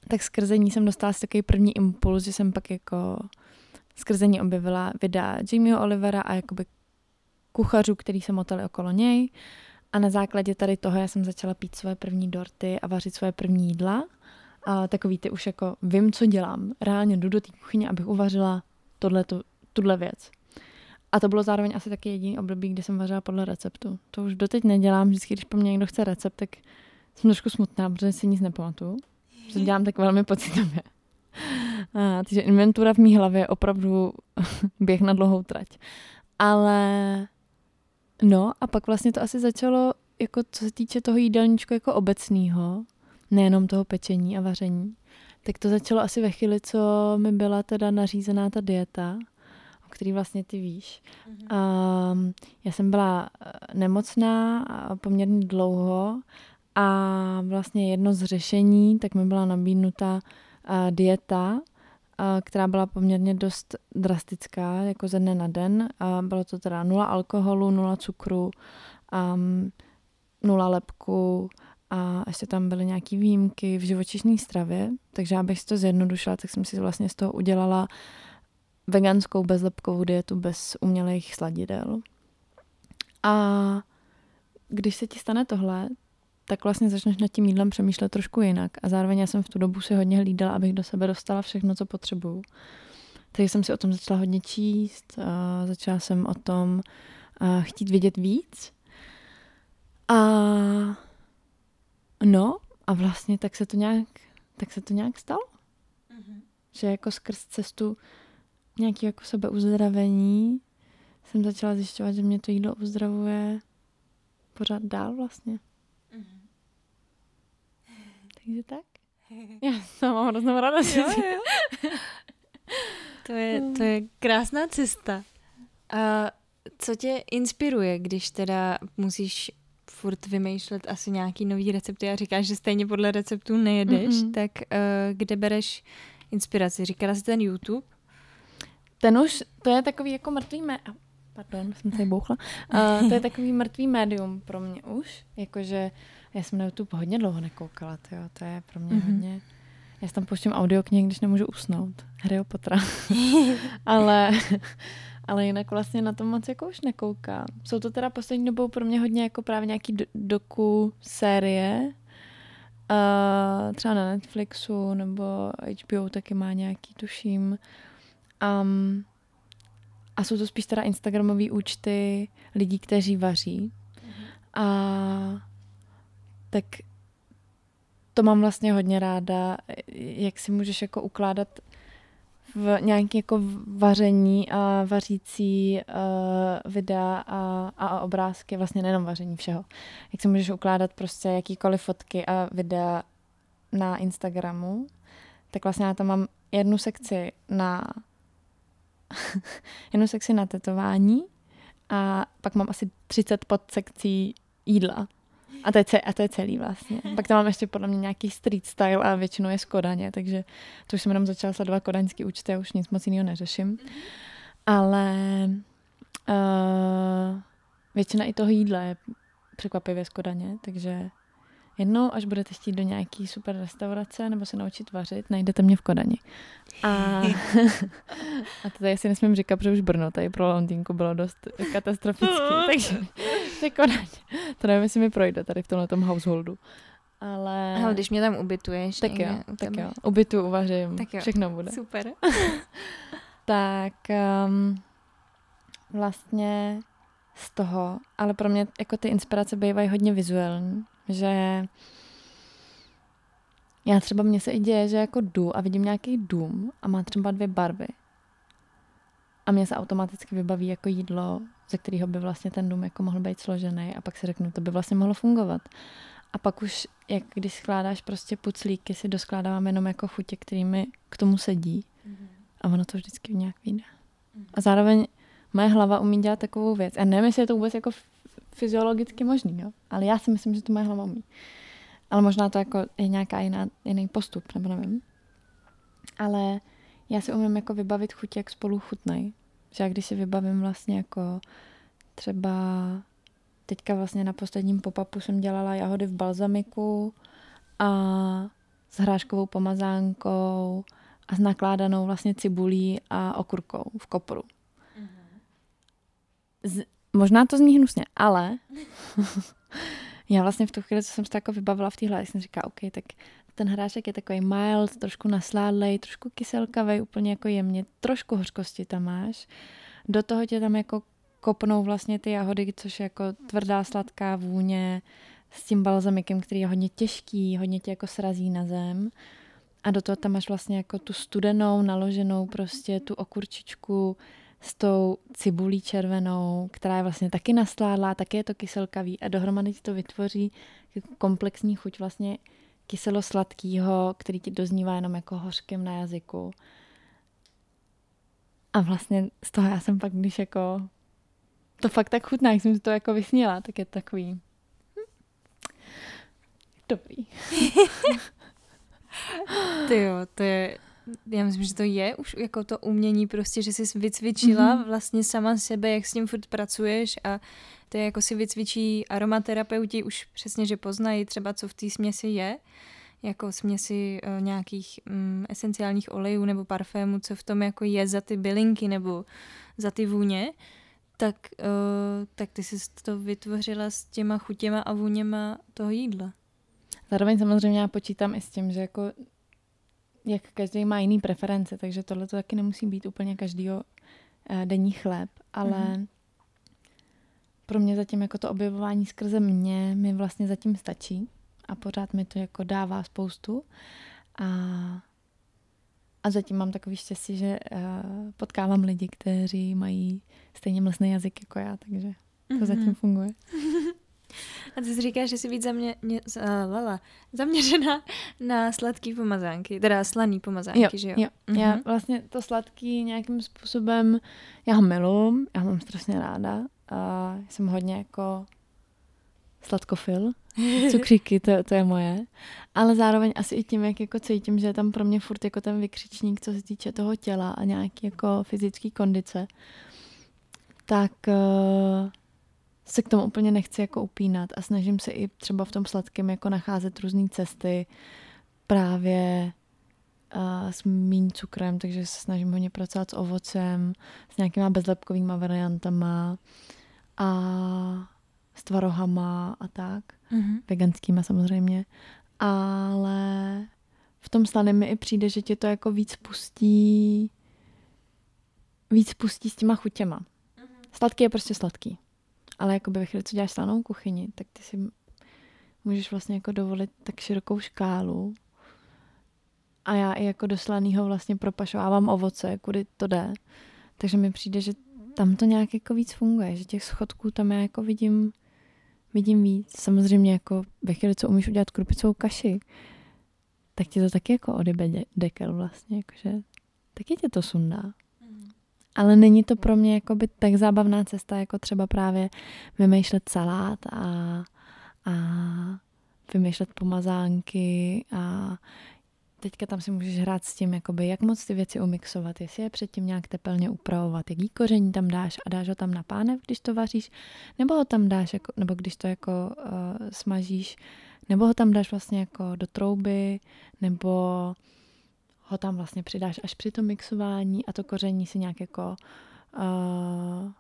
tak skrze ní jsem dostala takový první impuls, že jsem pak jako skrze ní objevila videa Jamieho Olivera a jakoby kuchařů, který se motali okolo něj. A na základě tady toho já jsem začala pít svoje první dorty a vařit svoje první jídla. A takový ty už jako vím, co dělám. Reálně jdu do té kuchyně, abych uvařila tohleto, tuhle věc. A to bylo zároveň asi taky jediný období, kdy jsem vařila podle receptu. To už doteď nedělám, vždycky, když po mně někdo chce recept, tak jsem trošku smutná, protože si nic nepamatuju. To dělám tak velmi pocitově. A, takže inventura v mý hlavě je opravdu běh na dlouhou trať. Ale no a pak vlastně to asi začalo, jako co se týče toho jídelníčku jako obecného, nejenom toho pečení a vaření, tak to začalo asi ve chvíli, co mi byla teda nařízená ta dieta, o který vlastně ty víš. Mm-hmm. Um, já jsem byla eh, nemocná poměrně dlouho a vlastně jedno z řešení, tak mi byla nabídnuta uh, dieta, která byla poměrně dost drastická, jako ze dne na den. Bylo to teda nula alkoholu, nula cukru, nula lepku, a ještě tam byly nějaké výjimky v živočišné stravě, takže abych si to zjednodušila, tak jsem si vlastně z toho udělala veganskou bezlepkovou dietu bez umělých sladidel. A když se ti stane tohle, tak vlastně začneš nad tím jídlem přemýšlet trošku jinak. A zároveň já jsem v tu dobu si hodně hlídala, abych do sebe dostala všechno, co potřebuju. Takže jsem si o tom začala hodně číst, a začala jsem o tom chtít vědět víc. A no, a vlastně tak se to nějak, tak se to nějak stalo. Mm-hmm. Že jako skrz cestu nějaký jako sebeuzdravení jsem začala zjišťovat, že mě to jídlo uzdravuje pořád dál vlastně. Takže tak. Já jsem mám hroznou radost. Jo, jo. to, je, to je krásná cesta. A co tě inspiruje, když teda musíš furt vymýšlet asi nějaký nový recepty a říkáš, že stejně podle receptů nejedeš, mm-hmm. tak uh, kde bereš inspiraci? Říkala jsi ten YouTube? Ten už, to je takový jako mrtvý mé... Pardon, jsem se bouchla. Uh, to je takový mrtvý médium pro mě už. Jakože já jsem na YouTube hodně dlouho nekoukala, tyjo. to je pro mě mm-hmm. hodně... Já tam pouštím audioknihy, když nemůžu usnout. Harry Pottera. Ale ale jinak vlastně na to moc jako už nekoukám. Jsou to teda poslední dobou pro mě hodně jako právě nějaký do- doku série, uh, třeba na Netflixu nebo HBO taky má nějaký, tuším. Um, a jsou to spíš teda Instagramové účty lidí, kteří vaří. Mm-hmm. A tak to mám vlastně hodně ráda, jak si můžeš jako ukládat v nějaké jako vaření a vařící uh, videa a, a obrázky, vlastně nejenom vaření všeho. Jak si můžeš ukládat prostě jakýkoliv fotky a videa na Instagramu, tak vlastně já tam mám jednu sekci na jednu sekci na tetování a pak mám asi 30 podsekcí jídla. A to, je celý, a to je celý vlastně. Pak tam mám ještě podle mě nějaký street style a většinou je z Kodaně, takže to už jsem jenom začala sledovat kodaňský účty a už nic moc jiného neřeším. Ale uh, většina i toho jídla je překvapivě z Kodaně, takže jednou, až budete chtít do nějaký super restaurace nebo se naučit vařit, najdete mě v Kodani. A, a to tady asi nesmím říkat, protože už Brno tady pro Londýnku bylo dost katastrofický, takže to Kodaň. To nevím, jestli mi projde tady v tomhle householdu. Ale... Ale když mě tam ubytuješ Tak jo, tak jo. Ubytu, uvařím, tak jo. všechno bude. Super. tak um, vlastně z toho, ale pro mě jako ty inspirace bývají hodně vizuální že já třeba mně se i děje, že jako jdu a vidím nějaký dům a má třeba dvě barvy. A mě se automaticky vybaví jako jídlo, ze kterého by vlastně ten dům jako mohl být složený a pak si řeknu, to by vlastně mohlo fungovat. A pak už, jak když skládáš prostě puclíky, si doskládávám jenom jako chutě, kterými k tomu sedí. Mm-hmm. A ono to vždycky nějak vyjde. Mm-hmm. A zároveň moje hlava umí dělat takovou věc. A nevím, jestli je to vůbec jako fyziologicky možný, jo? ale já si myslím, že to moje hlava umí. Ale možná to jako je nějaká jiná, jiný postup, nebo nevím. Ale já si umím jako vybavit chuť, jak spolu chutnej. Že já když si vybavím vlastně jako třeba teďka vlastně na posledním pop-upu jsem dělala jahody v balzamiku a s hráškovou pomazánkou a s nakládanou vlastně cibulí a okurkou v kopru. Z, možná to zní hnusně, ale já vlastně v tu chvíli, co jsem se jako vybavila v téhle, jsem říkala, OK, tak ten hrášek je takový mild, trošku nasládlej, trošku kyselkavý, úplně jako jemně, trošku hořkosti tam máš. Do toho tě tam jako kopnou vlastně ty jahody, což je jako tvrdá, sladká vůně s tím balzamikem, který je hodně těžký, hodně tě jako srazí na zem. A do toho tam máš vlastně jako tu studenou, naloženou prostě tu okurčičku s tou cibulí červenou, která je vlastně taky nasládlá, taky je to kyselkavý a dohromady to vytvoří komplexní chuť vlastně kyselo-sladkýho, který ti doznívá jenom jako hořkým na jazyku. A vlastně z toho já jsem pak, když jako to fakt tak chutná, jak jsem si to jako vysněla, tak je takový hm, dobrý. Ty jo, to je, já myslím, že to je už jako to umění prostě, že jsi vycvičila mm-hmm. vlastně sama sebe, jak s tím furt pracuješ a to je jako si vycvičí aromaterapeuti už přesně, že poznají třeba, co v té směsi je, jako směsi uh, nějakých um, esenciálních olejů nebo parfémů, co v tom jako je za ty bylinky nebo za ty vůně, tak, uh, tak ty jsi to vytvořila s těma chutěma a vůněma toho jídla. Zároveň samozřejmě já počítám i s tím, že jako jak každý má jiný preference, takže tohle to taky nemusí být úplně každýho uh, denní chléb, ale mm-hmm. pro mě zatím jako to objevování skrze mě mi vlastně zatím stačí a pořád mi to jako dává spoustu a a zatím mám takový štěstí, že uh, potkávám lidi, kteří mají stejně mlsný jazyk jako já, takže to mm-hmm. zatím funguje. A ty jsi říkáš, že jsi víc zamě, mě, uh, lala, zaměřená na sladký pomazánky, teda slaný pomazánky, jo, že jo? Jo, mm-hmm. já vlastně to sladký nějakým způsobem, já ho miluji, já ho mám strašně ráda. Uh, jsem hodně jako sladkofil, cukříky, to, to je moje. Ale zároveň asi i tím, jak jako cítím, že je tam pro mě furt jako ten vykřičník, co se týče toho těla a nějaký jako fyzický kondice, tak uh, se k tomu úplně nechci jako upínat a snažím se i třeba v tom sladkém jako nacházet různé cesty právě uh, s méně cukrem, takže se snažím hodně pracovat s ovocem, s nějakýma bezlepkovými variantama a s tvarohama a tak. Mm-hmm. Veganskýma samozřejmě. Ale v tom slaném mi i přijde, že tě to jako víc pustí víc pustí s těma chutěma. Mm-hmm. Sladký je prostě sladký. Ale jako ve chvíli, co děláš slanou kuchyni, tak ty si můžeš vlastně jako dovolit tak širokou škálu. A já i jako do slaného vlastně propašovávám ovoce, kudy to jde. Takže mi přijde, že tam to nějak jako víc funguje, že těch schodků tam já jako vidím vidím víc. Samozřejmě jako ve chvíli, co umíš udělat krupicovou kaši, tak ti to taky jako odebe dekel vlastně, jakože taky tě to sundá. Ale není to pro mě jako by tak zábavná cesta, jako třeba právě vymýšlet salát a, a vymýšlet pomazánky a teďka tam si můžeš hrát s tím, jakoby, jak moc ty věci umixovat, jestli je předtím nějak tepelně upravovat, jaký koření tam dáš a dáš ho tam na pánev, když to vaříš, nebo ho tam dáš, jako, nebo když to jako uh, smažíš, nebo ho tam dáš vlastně jako do trouby, nebo ho tam vlastně přidáš až při tom mixování a to koření si nějak jako uh,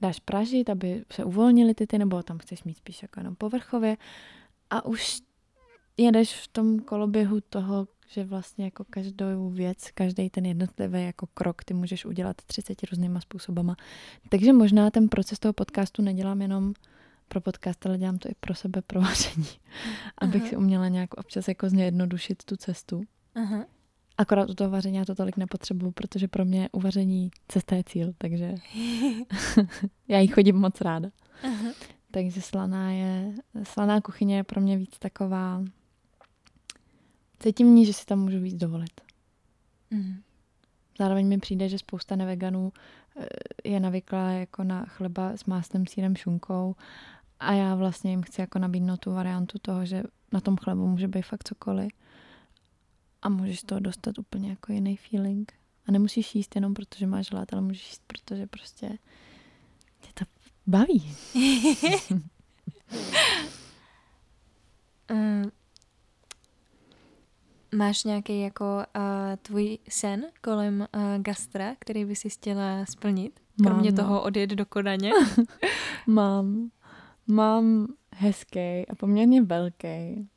dáš pražit, aby se uvolnily ty, ty nebo tam chceš mít spíš jako jenom povrchově a už jedeš v tom koloběhu toho, že vlastně jako každou věc, každý ten jednotlivý jako krok ty můžeš udělat 30 různýma způsobama. Takže možná ten proces toho podcastu nedělám jenom pro podcast, ale dělám to i pro sebe, pro vaření. Abych Aha. si uměla nějak občas jako zjednodušit tu cestu. Aha. Akorát u toho vaření já to tolik nepotřebuju, protože pro mě uvaření cesta je cíl, takže já jí chodím moc ráda. Aha. Takže slaná je, slaná kuchyně je pro mě víc taková Cítím ní, že si tam můžu víc dovolit. Mm. Zároveň mi přijde, že spousta neveganů eh, je navyklá jako na chleba s máslem, sírem, šunkou a já vlastně jim chci jako nabídnout tu variantu toho, že na tom chlebu může být fakt cokoliv a můžeš to dostat úplně jako jiný feeling. A nemusíš jíst jenom protože máš hlad, ale můžeš jíst, protože prostě tě to baví. uh, máš nějaký jako uh, tvůj sen kolem uh, gastra, který by si chtěla splnit? Kromě Mám, toho odjet do Kodaně? Mám, mám hezký a poměrně velký,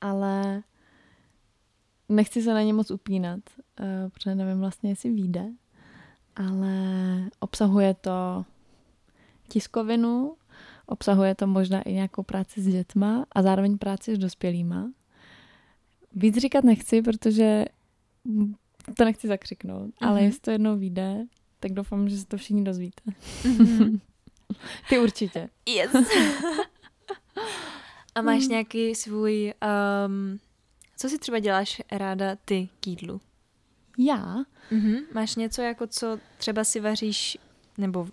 ale nechci se na ně moc upínat, uh, protože nevím vlastně, jestli vyjde, ale obsahuje to tiskovinu, obsahuje to možná i nějakou práci s dětma a zároveň práci s dospělýma. Víc říkat nechci, protože to nechci zakřiknout, mm-hmm. ale jestli to jednou vyjde, tak doufám, že se to všichni dozvíte. Mm-hmm. Ty určitě. Yes. a máš mm. nějaký svůj, um, co si třeba děláš ráda ty k jídlu? Já? Mm-hmm. Máš něco, jako co třeba si vaříš, nebo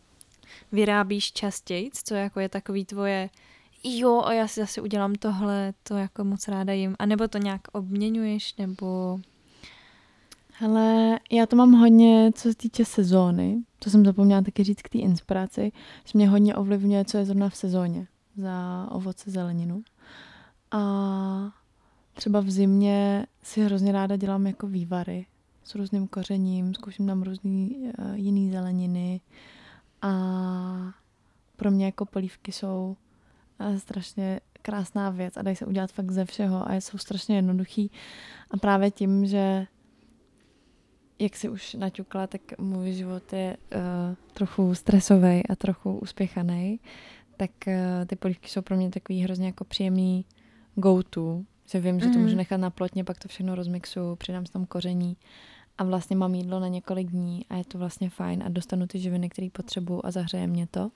vyrábíš častěji, co jako je takový tvoje jo, a já si zase udělám tohle, to jako moc ráda jim. A nebo to nějak obměňuješ, nebo... Hele, já to mám hodně, co se týče sezóny. To jsem zapomněla taky říct k té inspiraci, že mě hodně ovlivňuje, co je zrovna v sezóně za ovoce, zeleninu. A třeba v zimě si hrozně ráda dělám jako vývary s různým kořením, zkouším tam různý uh, jiný zeleniny a pro mě jako polívky jsou uh, strašně krásná věc a dají se udělat fakt ze všeho a jsou strašně jednoduchý. A právě tím, že jak si už naťukla, tak můj život je uh, trochu stresový a trochu uspěchaný, tak uh, ty polívky jsou pro mě takový hrozně jako příjemný go-to, že vím, že to můžu mhm. nechat na plotně, pak to všechno rozmixu, přidám tam koření a vlastně mám jídlo na několik dní a je to vlastně fajn a dostanu ty živiny, které potřebuju a zahřeje mě to.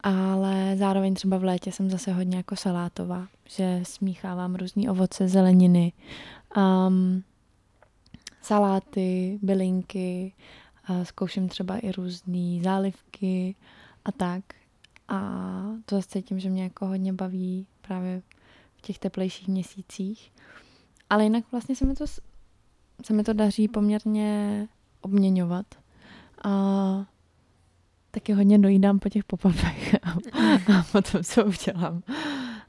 Ale zároveň třeba v létě jsem zase hodně jako salátová, že smíchávám různé ovoce, zeleniny, um, saláty, bylinky, a zkouším třeba i různé zálivky a tak. A to zase cítím, že mě jako hodně baví právě těch teplejších měsících. Ale jinak vlastně se mi to, se mi to daří poměrně obměňovat. A taky hodně dojídám po těch popapech a, a potom co udělám.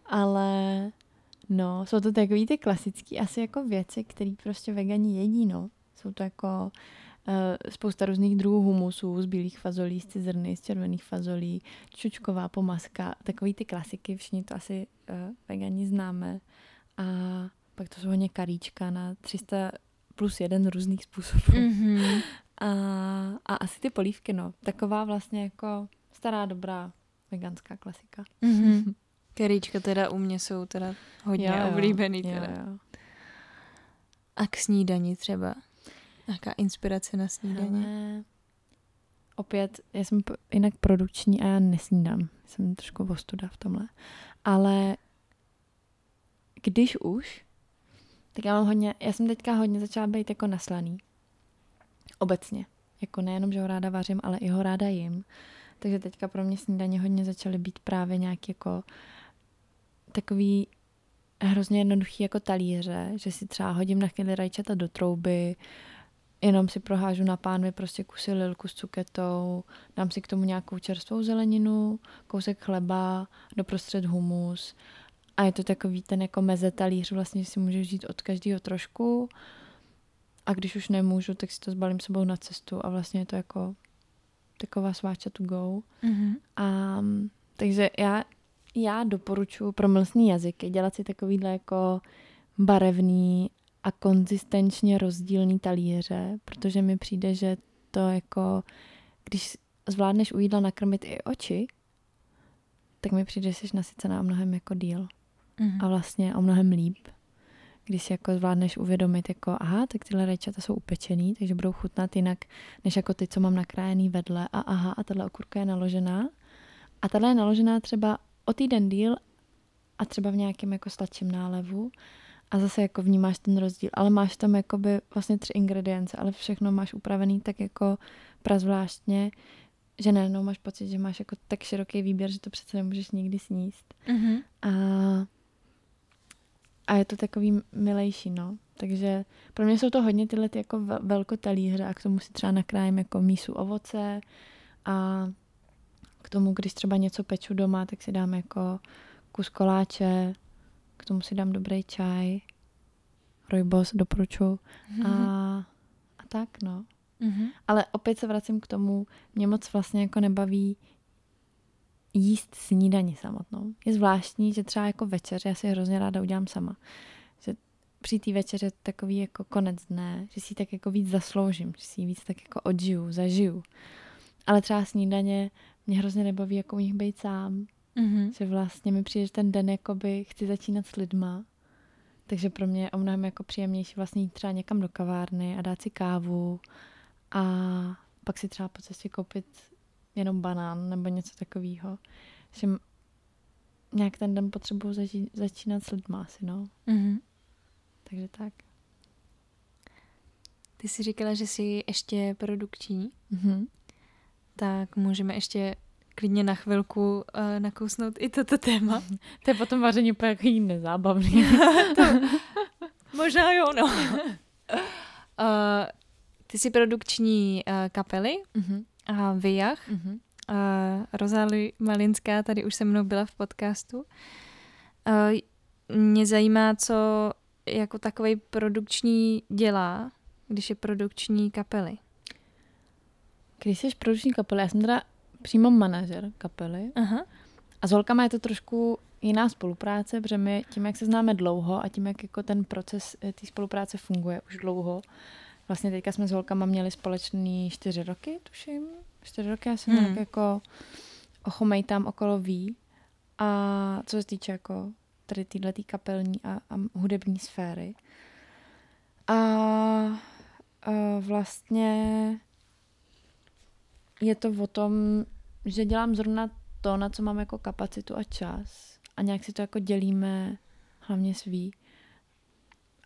Ale No, jsou to takový ty klasické asi jako věci, které prostě vegani jedí, no. Jsou to jako spousta různých druhů humusů, z bílých fazolí, z cizrny, z červených fazolí, čučková pomaska, takový ty klasiky, všichni to asi uh, vegani známe. A pak to jsou hodně karíčka na 300 plus jeden různých způsobů. Mm-hmm. A, a asi ty polívky, no. Taková vlastně jako stará, dobrá veganská klasika. Mm-hmm. Keríčka teda u mě jsou teda hodně jo, jo. oblíbený. Teda. Jo, jo. A k snídani třeba? Nějaká inspirace na snídaně? Opět, já jsem jinak produkční a já nesnídám. Jsem trošku vostuda v tomhle. Ale když už, tak já mám hodně, já jsem teďka hodně začala být jako naslaný. Obecně. Jako nejenom, že ho ráda vařím, ale i ho ráda jim. Takže teďka pro mě snídaně hodně začaly být právě nějaký jako takový hrozně jednoduchý jako talíře, že si třeba hodím na chvíli rajčata do trouby, jenom si prohážu na pánvi prostě kusy lilku s cuketou, dám si k tomu nějakou čerstvou zeleninu, kousek chleba, doprostřed humus a je to takový ten jako meze talíř, vlastně si můžu žít od každého trošku a když už nemůžu, tak si to zbalím sebou na cestu a vlastně je to jako taková sváča to go. Mm-hmm. A, takže já já doporučuji pro mlsný jazyky dělat si takovýhle jako barevný a konzistenčně rozdílný talíře, protože mi přijde, že to jako, když zvládneš u jídla nakrmit i oči, tak mi přijde, že jsi nasycená o mnohem jako díl. Mm-hmm. A vlastně o mnohem líp. Když si jako zvládneš uvědomit, jako aha, tak tyhle rajčata jsou upečený, takže budou chutnat jinak, než jako ty, co mám nakrájený vedle. A aha, a tahle okurka je naložená. A tahle je naložená třeba o týden díl a třeba v nějakém jako sladším nálevu a zase jako vnímáš ten rozdíl, ale máš tam jakoby vlastně tři ingredience, ale všechno máš upravený tak jako prazvláštně, že najednou máš pocit, že máš jako tak široký výběr, že to přece nemůžeš nikdy sníst. Mm-hmm. A, a je to takový milejší, no. Takže pro mě jsou to hodně tyhle ty jako velkotalíře a k tomu si třeba nakrájím jako mísu ovoce a k tomu, když třeba něco peču doma, tak si dám jako kus koláče, k tomu si dám dobrý čaj Rojbos doporučuji. A, a tak, no. Mhm. Ale opět se vracím k tomu, mě moc vlastně jako nebaví jíst snídani samotnou. Je zvláštní, že třeba jako večer, já si hrozně ráda udělám sama. Že při té večeře takový jako konec dne, že si ji tak jako víc zasloužím, že si ji víc tak jako odžiju, zažiju. Ale třeba snídaně mě hrozně nebaví jako u nich být sám. Mhm. Že vlastně mi přijde, že ten den jakoby chci začínat s lidma. Takže pro mě je o mnohem jako příjemnější vlastně jít třeba někam do kavárny a dát si kávu a pak si třeba po cestě koupit jenom banán nebo něco takového. Že nějak ten den potřebuji zaži- začínat s lidma asi, no. Mhm. Takže tak. Ty jsi říkala, že jsi ještě produkční, Mhm. tak můžeme ještě klidně na chvilku uh, nakousnout i toto téma. To je potom vaření úplně jako jiný nezábavný. Možná jo, no. uh, ty jsi produkční uh, kapely Mhm. a Vyjach. Mhm. Uh, Rozály Malinská tady už se mnou byla v podcastu. Uh, mě zajímá, co jako takový produkční dělá, když je produkční kapely. Když jsi produkční kapely, já jsem teda přímo manažer kapely Aha. a s holkama je to trošku jiná spolupráce, protože my tím, jak se známe dlouho a tím, jak jako ten proces eh, té spolupráce funguje už dlouho, vlastně teďka jsme s holkama měli společný čtyři roky, tuším, čtyři roky, já jsem Hmm. nějak jako ochomejtám okolo ví a co se týče jako tady této kapelní a, a hudební sféry. A, a vlastně je to o tom, že dělám zrovna to, na co mám jako kapacitu a čas a nějak si to jako dělíme hlavně svý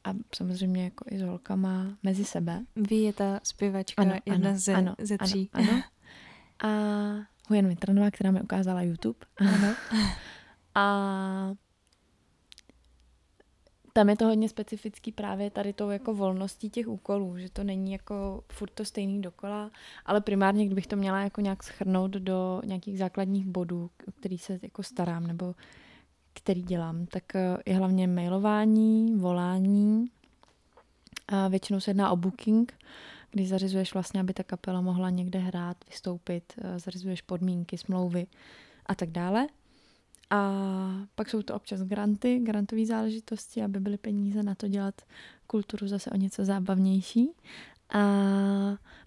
a samozřejmě jako i s holkama mezi sebe. Vy je ta zpěvačka, Ano, jedna ano, ze, ano, ze tří. Ano, ano. A Hujen Vitranová, která mi ukázala YouTube. Ano. A tam je to hodně specifický právě tady tou jako volností těch úkolů, že to není jako furt to stejný dokola, ale primárně, kdybych to měla jako nějak schrnout do nějakých základních bodů, o který se jako starám nebo který dělám, tak eh, je hlavně mailování, volání, a většinou se jedná o booking, když zařizuješ vlastně, aby ta kapela mohla někde hrát, vystoupit, eh, zařizuješ podmínky, smlouvy a tak dále. A pak jsou to občas granty, grantové záležitosti, aby byly peníze na to dělat kulturu zase o něco zábavnější. A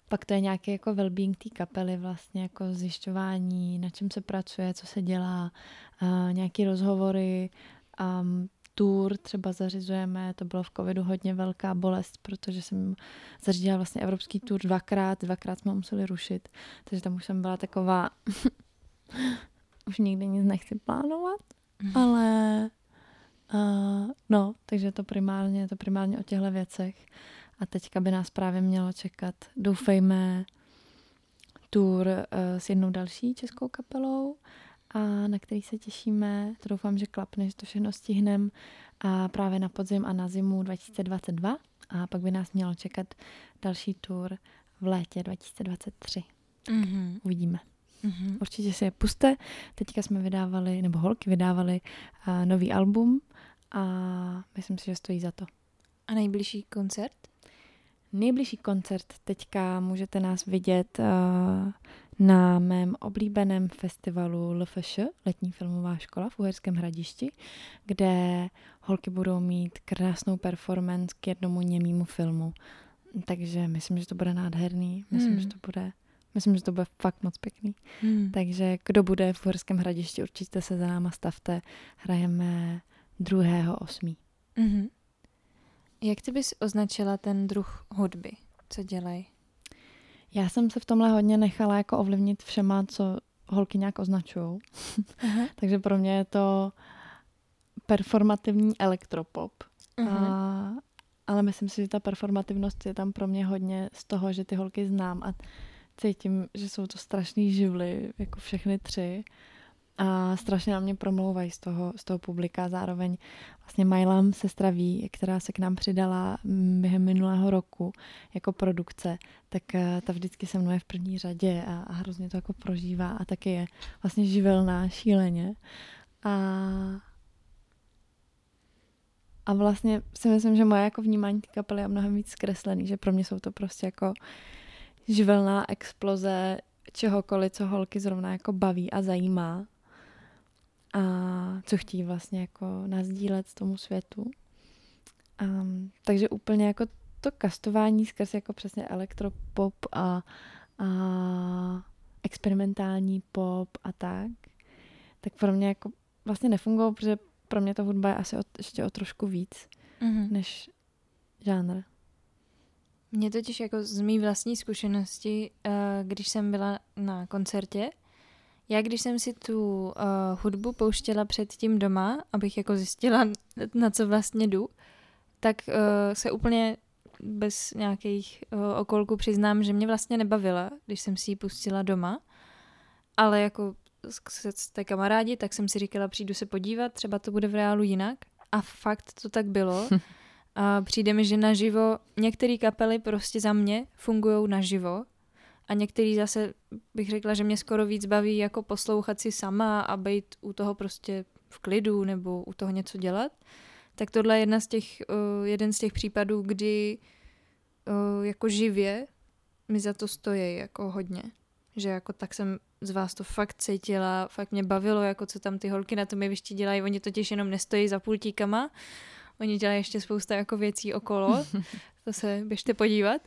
pak to je nějaký jako well-being té kapely, vlastně jako zjišťování, na čem se pracuje, co se dělá, a nějaký rozhovory, um, tour třeba zařizujeme, to bylo v covidu hodně velká bolest, protože jsem zařídila vlastně evropský tour dvakrát, dvakrát jsme ho museli rušit, takže tam už jsem byla taková, už nikdy nic nechci plánovat, Mhm. ale uh, no, takže to primárně, to primárně o těchto věcech. A teďka by nás právě mělo čekat, doufejme, tour uh, s jednou další českou kapelou, a na který se těšíme. To doufám, že klapne, že to všechno stihneme a právě na podzim a na zimu 2022. A pak by nás mělo čekat další tour v létě 2023. Mhm. Uvidíme. Mhm. Určitě si je puste. Teďka jsme vydávali, nebo holky vydávali uh, nový album a myslím si, že stojí za to. A nejbližší koncert? Nejbližší koncert teďka můžete nás vidět uh, na mém oblíbeném festivalu LFŠ, Letní filmová škola v Uherském hradišti, kde holky budou mít krásnou performance k jednomu němému filmu. Takže myslím, že to bude nádherný. Myslím, Hmm. že to bude Myslím, že to bude fakt moc pěkný. Hmm. Takže kdo bude v Uherském hradišti, určitě se za náma stavte. Hrajeme 2.8. Mhm. Jak ty bys označila ten druh hudby? Co dělají? Já jsem se v tomhle hodně nechala jako ovlivnit všema, co holky nějak označují. Takže pro mě je to performativní elektropop. Mhm. A, ale myslím si, že ta performativnost je tam pro mě hodně z toho, že ty holky znám a cítím, že jsou to strašný živly, jako všechny tři. A strašně na mě promlouvají z toho, z toho publika. Zároveň vlastně Majlam sestra ví, která se k nám přidala mm, během minulého roku jako produkce, tak eh, ta vždycky se mnou je v první řadě a, a hrozně to jako prožívá a taky je vlastně živelná šíleně. A a vlastně si myslím, že moje jako vnímání kapely je mnohem víc zkreslený, že pro mě jsou to prostě jako živelná exploze čehokoliv, co holky zrovna jako baví a zajímá a co chtějí vlastně jako nazdílet tomu světu. Um, takže úplně jako to kastování skrz jako přesně elektropop a, a experimentální pop a tak, tak pro mě jako vlastně nefungovalo, protože pro mě ta hudba je asi o, ještě o trošku víc mm-hmm. než žánr. Mě totiž jako z mý vlastní zkušenosti, uh, když jsem byla na koncertě, já když jsem si tu uh, hudbu pouštěla předtím doma, abych jako zjistila, na co vlastně jdu, tak uh, se úplně bez nějakých uh, okolků přiznám, že mě vlastně nebavila, když jsem si ji pustila doma. Ale jako s té kamarádi, tak jsem si říkala, přijdu se podívat, třeba to bude v reálu jinak. A fakt to tak bylo. A přijde mi, že naživo některé kapely prostě za mě fungují naživo a některý zase bych řekla, že mě skoro víc baví jako poslouchat si sama a být u toho prostě v klidu nebo u toho něco dělat. Tak tohle je jedna z těch, uh, jeden z těch případů, kdy uh, jako živě mi za to stojí jako hodně. Že jako tak jsem z vás to fakt cítila, fakt mě bavilo, jako co tam ty holky na tom jevišti dělají. Oni totiž jenom nestojí za pultíkama, oni dělají ještě spousta jako věcí okolo. to se běžte podívat.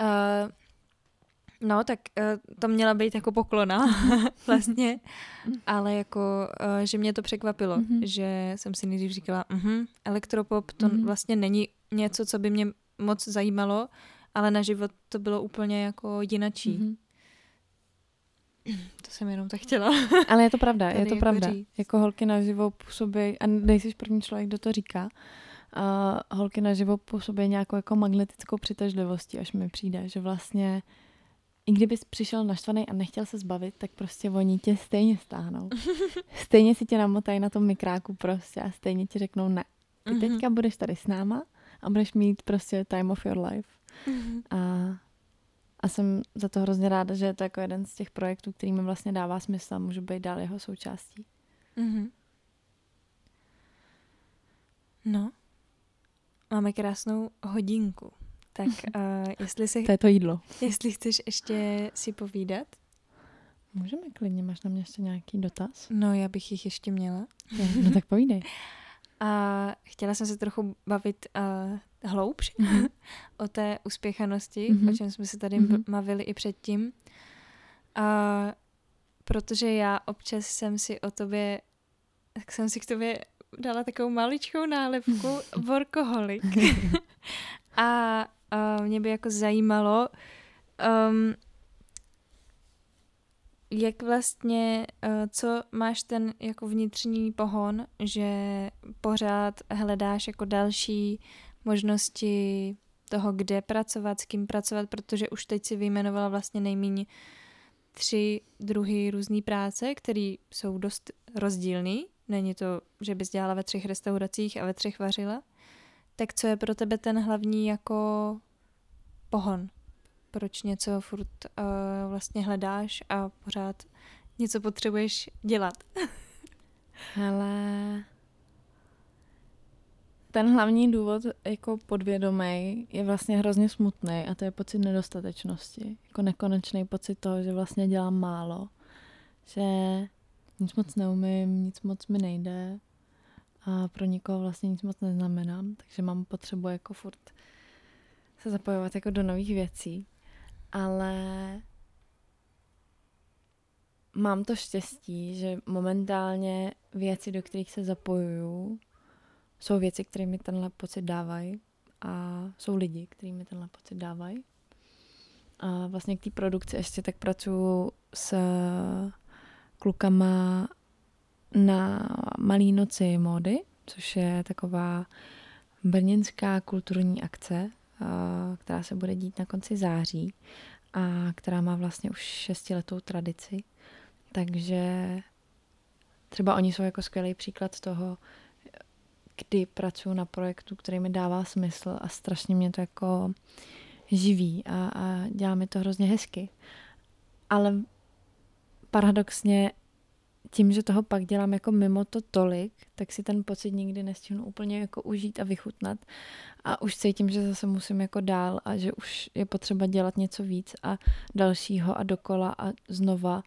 Uh, No, tak uh, to měla být jako poklona vlastně, ale jako, uh, že mě to překvapilo, mm-hmm. že jsem si nejdřív říkala, uh-huh, elektropop to mm-hmm. vlastně není něco, co by mě moc zajímalo, ale na život to bylo úplně jako jinačí. Mm-hmm. To jsem jenom tak chtěla. Ale je to pravda, je to jako pravda. Říct. Jako holky na život působí, a nejsi první člověk, kdo to říká, a holky na život působí nějakou jako magnetickou přitažlivostí, až mi přijde, že vlastně i kdybys přišel naštvaný a nechtěl se zbavit, tak prostě oni tě stejně stáhnou. stejně si tě namotají na tom mikráku prostě a stejně ti řeknou ne. Ty mm-hmm. teďka budeš tady s náma a budeš mít prostě time of your life. Mm-hmm. A, a jsem za to hrozně ráda, že je to jako jeden z těch projektů, který mi vlastně dává smysl a můžu být dál jeho součástí. Mm-hmm. No, máme krásnou hodinku. Tak uh, jestli si... To je to jídlo. Jestli chceš ještě si povídat. Můžeme klidně, máš na mě ještě nějaký dotaz? No, já bych jich ještě měla. no tak povídej. A chtěla jsem se trochu bavit uh, hloubš mm-hmm. o té uspěchanosti, mm-hmm. o čem jsme se tady mm-hmm. bavili i předtím. A protože já občas jsem si o tobě, tak jsem si k tobě dala takovou maličkou nálepku workoholik. a uh, mě by jako zajímalo, um, jak vlastně, uh, co máš ten jako vnitřní pohon, že pořád hledáš jako další možnosti toho, kde pracovat, s kým pracovat, protože už teď si vyjmenovala vlastně nejméně tři druhy různé práce, které jsou dost rozdílný. Není to, že bys dělala ve třech restauracích a ve třech vařila. Tak co je pro tebe ten hlavní jako pohon? Proč něco furt uh, vlastně hledáš a pořád něco potřebuješ dělat? Ale ten hlavní důvod jako podvědomý je vlastně hrozně smutný a to je pocit nedostatečnosti. Jako nekonečný pocit toho, že vlastně dělám málo. Že nic moc neumím, nic moc mi nejde a pro nikoho vlastně nic moc neznamenám, takže mám potřebu jako furt se zapojovat jako do nových věcí, ale mám to štěstí, že momentálně věci, do kterých se zapojuju, jsou věci, které mi tenhle pocit dávají a jsou lidi, kteří mi tenhle pocit dávají. A vlastně k té produkci ještě tak pracuji s klukama na Malý noci módy, což je taková brněnská kulturní akce, která se bude dít na konci září a která má vlastně už šestiletou tradici. Takže třeba oni jsou jako skvělý příklad toho, kdy pracuji na projektu, který mi dává smysl a strašně mě to jako živí a, a dělá mi to hrozně hezky. Ale paradoxně tím, že toho pak dělám jako mimo to tolik, tak si ten pocit nikdy nestihnu úplně jako užít a vychutnat. A už cítím, že zase musím jako dál a že už je potřeba dělat něco víc a dalšího a dokola a znova.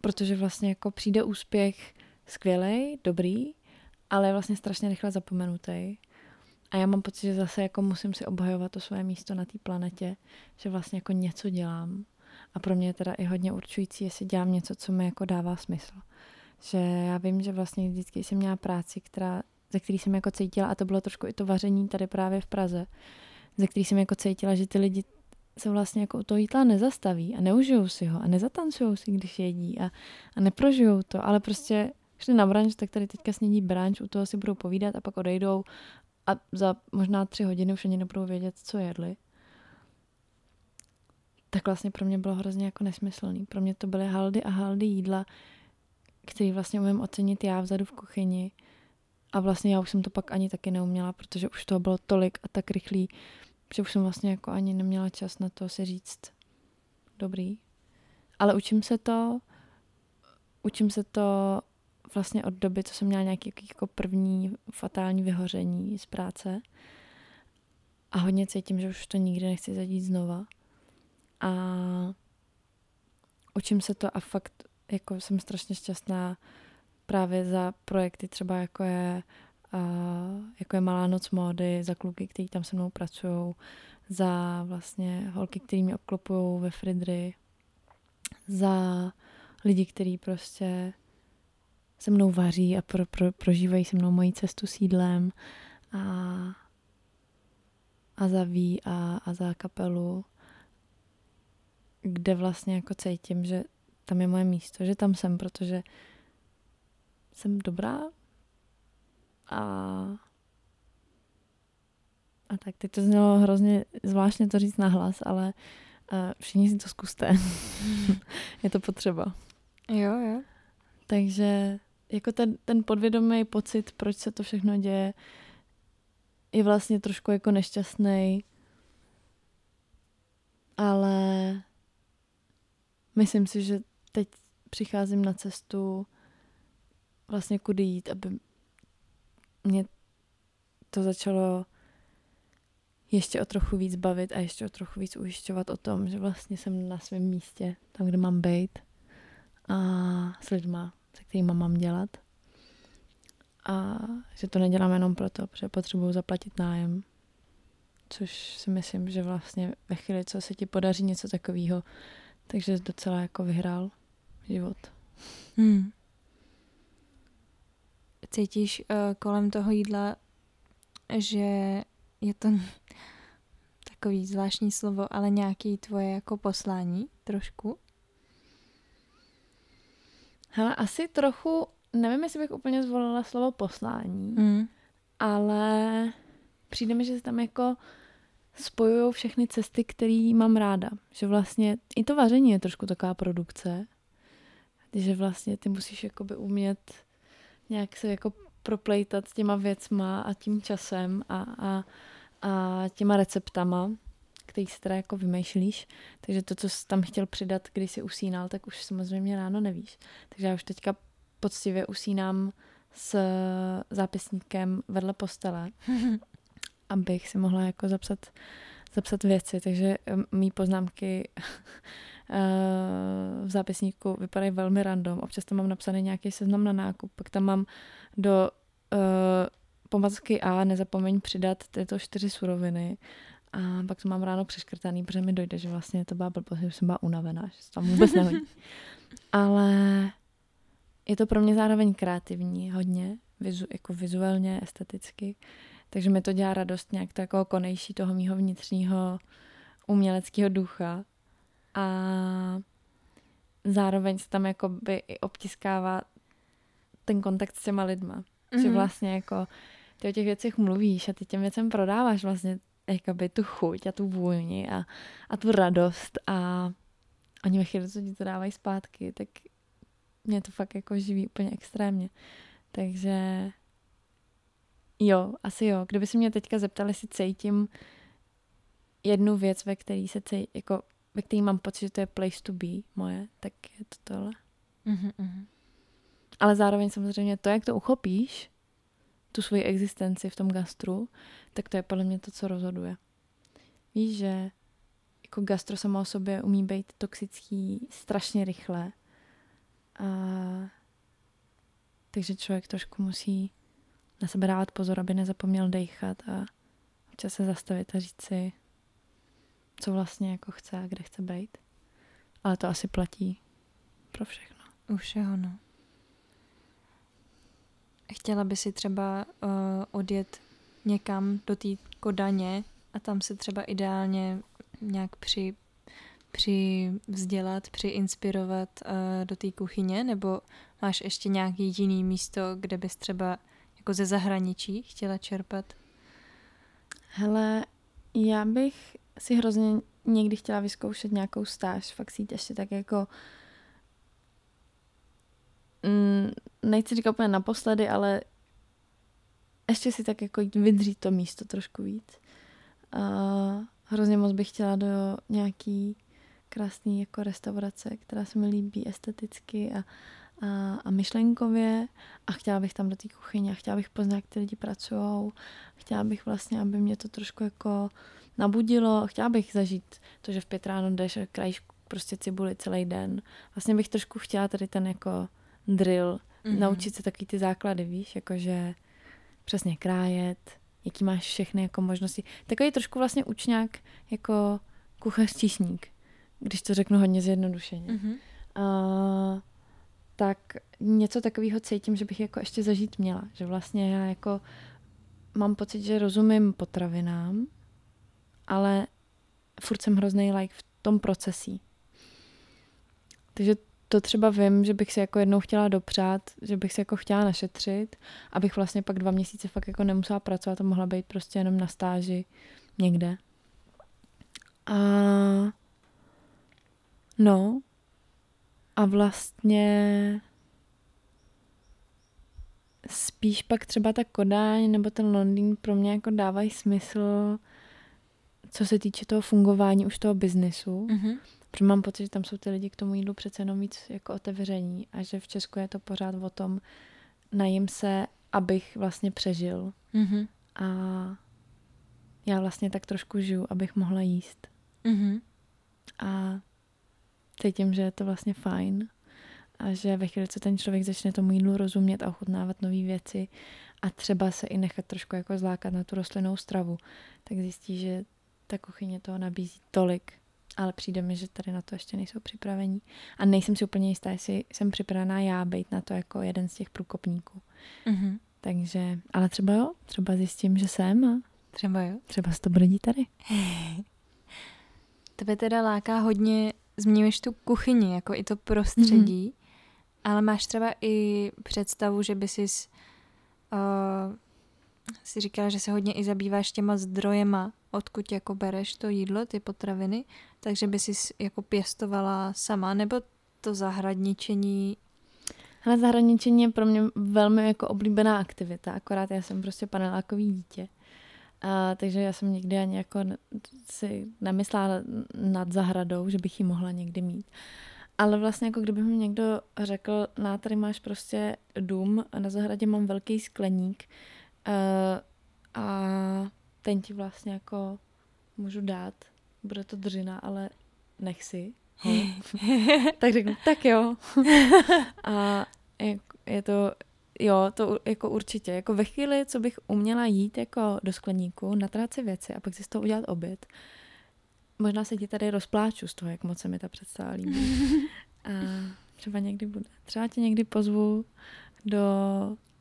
Protože vlastně jako přijde úspěch skvělej, dobrý, ale je vlastně strašně rychle zapomenutý. A já mám pocit, že zase jako musím si obhajovat to své místo na té planetě, že vlastně jako něco dělám. A pro mě je teda i hodně určující, jestli dělám něco, co mi jako dává smysl. Že já vím, že vlastně vždycky jsem měla práci, která, ze který jsem jako cítila, a to bylo trošku i to vaření tady právě v Praze, ze který jsem jako cítila, že ty lidi se vlastně jako u toho jídla nezastaví a neužijou si ho a nezatancují si, když jedí a, a neprožijou to, ale prostě šli na branč, tak tady teďka snědí branč, u toho si budou povídat a pak odejdou a za možná tři hodiny už ani nebudou vědět, co jedli. Tak vlastně pro mě bylo hrozně jako nesmyslný. Pro mě to byly haldy a haldy jídla, který vlastně umím ocenit já vzadu v kuchyni. A vlastně já už jsem to pak ani taky neuměla, protože už toho bylo tolik a tak rychlý, že už jsem vlastně jako ani neměla čas na to si říct dobrý. Ale učím se to, učím se to vlastně od doby, co jsem měla nějaký jako první fatální vyhoření z práce. A hodně cítím, že už to nikdy nechci zadít znova. A učím se to a fakt jako jsem strašně šťastná právě za projekty třeba jako je, jako je Malá noc módy, za kluky, kteří tam se mnou pracují, za vlastně holky, který mě obklopují ve Fridry, za lidi, kteří prostě se mnou vaří a pro, pro, prožívají se mnou moji cestu s jídlem a, a za ví a, a za kapelu, kde vlastně jako cítím, že tam je moje místo, že tam jsem, protože jsem dobrá a a tak teď to znělo hrozně zvláštně to říct nahlas, ale uh, všichni si to zkuste. je to potřeba. Jo, jo. Takže jako ten, ten podvědomý pocit, proč se to všechno děje, je vlastně trošku jako nešťastný, ale myslím si, že teď přicházím na cestu vlastně kudy jít, aby mě to začalo ještě o trochu víc bavit a ještě o trochu víc ujišťovat o tom, že vlastně jsem na svém místě, tam, kde mám být a s lidma, se kterými mám dělat. A že to nedělám jenom proto, protože potřebuju zaplatit nájem. Což si myslím, že vlastně ve chvíli, co se ti podaří něco takového, takže jsi docela jako vyhrál život. Hmm. Cítíš uh, kolem toho jídla, že je to takový zvláštní slovo, ale nějaký tvoje jako poslání trošku? Hele, asi trochu, nevím, jestli bych úplně zvolila slovo poslání, mm. ale přijde mi, že se tam jako spojují všechny cesty, které mám ráda. Že vlastně i to vaření je trošku taková produkce, že vlastně ty musíš jakoby umět nějak se jako proplejtat s těma věcma a tím časem a, a, a těma receptama který si teda jako vymýšlíš. Takže to, co jsi tam chtěl přidat, když jsi usínal, tak už samozřejmě ráno nevíš. Takže já už teďka poctivě usínám s zápisníkem vedle postele, abych si mohla jako zapsat, zapsat věci. Takže mý poznámky eh, v zápisníku vypadají velmi random. Občas tam mám napsaný nějaký seznam na nákup, pak tam mám do uh, pomazky A nezapomeň přidat tyto čtyři suroviny a pak to mám ráno přeškrtaný, protože mi dojde, že vlastně to byla blbost, že jsem byla unavená, že se tam vůbec nehodí. Ale je to pro mě zároveň kreativní hodně, vizu, jako vizuálně, esteticky. Takže mi to dělá radost nějak to jako konejší toho mýho vnitřního uměleckého ducha. A zároveň se tam jako by i obtiskává ten kontakt s těma lidma. Mm-hmm. Že mhm. vlastně jako ty o těch věcech mluvíš a ty těm věcem prodáváš vlastně jakoby tu chuť a tu vůni a, a tu radost a oni ve chvíli, co ti to dávají zpátky, tak mě to fakt jako živí úplně extrémně. Takže jo, asi jo. Kdyby si mě teďka zeptali, jestli cítím jednu věc, ve který se cítím, jako ve který mám pocit, že to je place to be moje, tak je to tohle. Mm-hmm. Ale zároveň samozřejmě to, jak to uchopíš, tu svoji existenci v tom gastru, tak to je podle mě to, co rozhoduje. Víš, že jako gastro samo o sobě umí být toxický strašně rychle. A takže člověk trošku musí na sebe dávat pozor, aby nezapomněl dechat a občas se zastavit a říct si, co vlastně jako chce a kde chce být. Ale to asi platí pro všechno. U všeho, no. Chtěla by si třeba uh, odjet někam do té Kodaně a tam se třeba ideálně nějak při, při vzdělat, při inspirovat uh, do té kuchyně, nebo máš ještě nějaký jiný místo, kde bys třeba jako ze zahraničí chtěla čerpat? Hele, já bych si hrozně někdy chtěla vyzkoušet nějakou stáž, fakt si ještě tak jako mm, nechci říkat úplně naposledy, ale ještě si tak jako vydřít to místo trošku víc. A hrozně moc bych chtěla do nějaký krásný jako restaurace, která se mi líbí esteticky a, a, a myšlenkově a chtěla bych tam do té kuchyně a chtěla bych poznat, jak ty lidi pracují. Chtěla bych vlastně, aby mě to trošku jako nabudilo. Chtěla bych zažít to, že v pět ráno jdeš a krajíš prostě cibuli celý den. Vlastně bych trošku chtěla tady ten jako drill, mm-hmm. naučit se taky ty základy, víš, jakože přesně krájet, jaký máš všechny jako možnosti. Takový trošku vlastně učňák jako kuchař číšník, když to řeknu hodně zjednodušeně. Mm-hmm. Uh, tak něco takového cítím, že bych jako ještě zažít měla. Že vlastně já jako mám pocit, že rozumím potravinám, ale furt jsem hrozný like v tom procesí. Takže to třeba vím, že bych si jako jednou chtěla dopřát, že bych si jako chtěla našetřit, abych vlastně pak dva měsíce fakt jako nemusela pracovat a mohla být prostě jenom na stáži někde. A no, a vlastně spíš pak třeba ta Kodáň nebo ten Londýn pro mě jako dávají smysl, co se týče toho fungování už toho biznesu. Mm-hmm. Protože mám pocit, že tam jsou ty lidi k tomu jídlu přece jenom víc jako otevření a že v Česku je to pořád o tom najím se, abych vlastně přežil. Mm-hmm. A já vlastně tak trošku žiju, abych mohla jíst. Mm-hmm. A cítím, že je to vlastně fajn a že ve chvíli, co ten člověk začne tomu jídlu rozumět a ochutnávat nové věci a třeba se i nechat trošku jako zlákat na tu rostlinnou stravu, tak zjistí, že ta kuchyně toho nabízí tolik, ale přijde mi, že tady na to ještě nejsou připravení. A nejsem si úplně jistá, jestli jsem připravená já být na to jako jeden z těch průkopníků. Mm-hmm. Takže, ale třeba jo, třeba zjistím, že jsem a třeba jo. Třeba se to dít tady. Tebe teda láká hodně, zmiňuješ tu kuchyni, jako i to prostředí, mm-hmm. ale máš třeba i představu, že by si uh, si říkala, že se hodně i zabýváš těma zdrojema, odkud jako bereš to jídlo, ty potraviny, takže by si jako pěstovala sama, nebo to zahradničení ale zahradničení je pro mě velmi jako oblíbená aktivita, akorát já jsem prostě panelákový dítě. A, takže já jsem nikdy ani jako si nemyslela nad zahradou, že bych ji mohla někdy mít. Ale vlastně jako kdyby mi někdo řekl, na tady máš prostě dům a na zahradě mám velký skleník, Uh, a ten ti vlastně jako můžu dát. Bude to dřina, ale nech si. tak řeknu, tak jo. a je, je to, jo, to jako určitě. Jako ve chvíli, co bych uměla jít jako do skleníku, natrát si věci a pak si z toho udělat oběd, možná se ti tady rozpláču z toho, jak moc se mi ta představa líbí. a třeba někdy bude. Třeba tě někdy pozvu do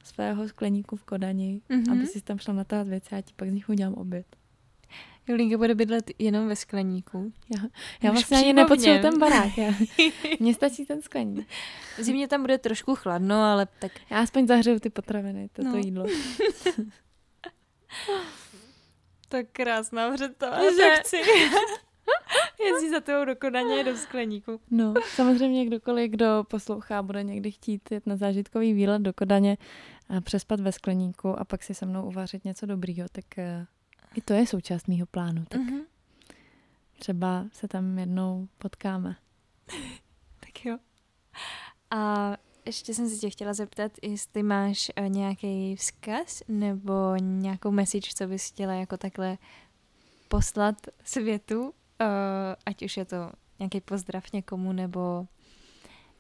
svého skleníku v Kodani, mm-hmm. aby si tam šla natáhat věci a ti pak z nich udělám oběd. Julinka bude bydlet jenom ve skleníku. Já, já vlastně ani nepotřebuji ten barák. Já, mně stačí ten skleník. V zimě tam bude trošku chladno, ale tak... Já aspoň zahřeju ty potraviny, toto no. jídlo. tak krásná představa, že chci. Jezdí za tebou do Kodaně do skleníku. No, samozřejmě kdokoliv, kdo poslouchá, bude někdy chtít jet na zážitkový výlet do Kodaně, přespat ve skleníku a pak si se mnou uvařit něco dobrýho, tak uh, i to je součást mýho plánu. Tak mm-hmm. třeba se tam jednou potkáme. tak jo. A ještě jsem se tě chtěla zeptat, jestli máš uh, nějaký vzkaz nebo nějakou message, co bys chtěla jako takhle poslat světu, ať už je to nějaký pozdrav někomu nebo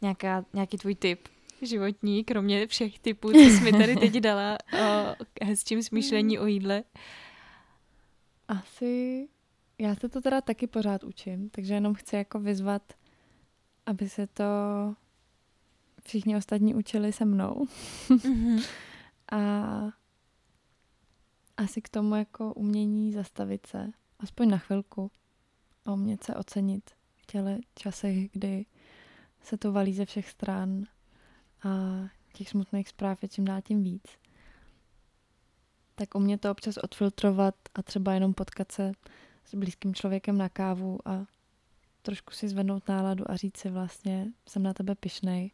nějaká, nějaký tvůj tip životní, kromě všech typů, co jsi mi tady teď dala o hezčím smýšlení o jídle. Asi, já se to teda taky pořád učím, takže jenom chci jako vyzvat, aby se to všichni ostatní učili se mnou. Mm-hmm. A asi k tomu jako umění zastavit se, aspoň na chvilku, a umět se ocenit v těle časech, kdy se to valí ze všech stran a těch smutných zpráv je čím dál tím víc. Tak umět to občas odfiltrovat a třeba jenom potkat se s blízkým člověkem na kávu a trošku si zvednout náladu a říct si vlastně, jsem na tebe pišnej.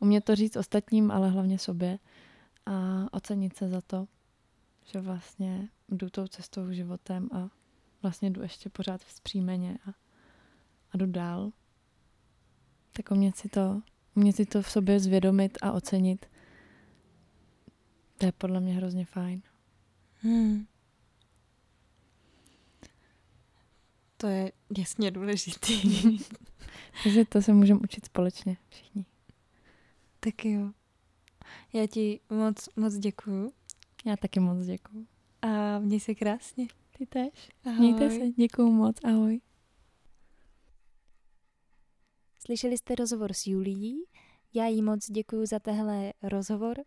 Umět to říct ostatním, ale hlavně sobě a ocenit se za to, že vlastně jdu tou cestou životem a vlastně jdu ještě pořád vzpřímeně a, a jdu dál. Tak umět si to, umět si to v sobě zvědomit a ocenit, to je podle mě hrozně fajn. Hmm. To je jasně důležitý. Takže to se můžeme učit společně všichni. Tak jo. Já ti moc, moc děkuju. Já taky moc děkuju. A měj se krásně. Ty tež. Ahoj. Mějte se. Děkuju moc. Ahoj. Slyšeli jste rozhovor s Julií. Já jí moc děkuju za tehle rozhovor.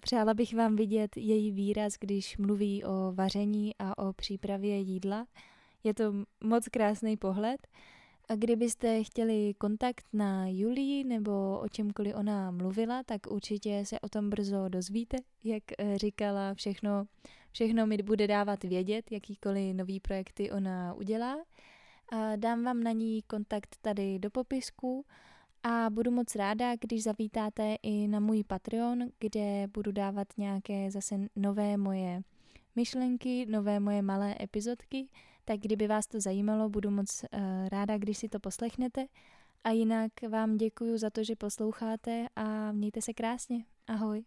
Přála bych vám vidět její výraz, když mluví o vaření a o přípravě jídla. Je to moc krásný pohled. A kdybyste chtěli kontakt na Julii nebo o čemkoliv ona mluvila, tak určitě se o tom brzo dozvíte. Jak eh, říkala, všechno, všechno mi bude dávat vědět, jakýkoliv nový projekty ona udělá. Dám vám na ní kontakt tady do popisku a budu moc ráda, když zavítáte i na můj Patreon, kde budu dávat nějaké zase nové moje myšlenky, nové moje malé epizodky, tak kdyby vás to zajímalo, budu moc uh, ráda, když si to poslechnete. A jinak vám děkuji za to, že posloucháte a mějte se krásně. Ahoj.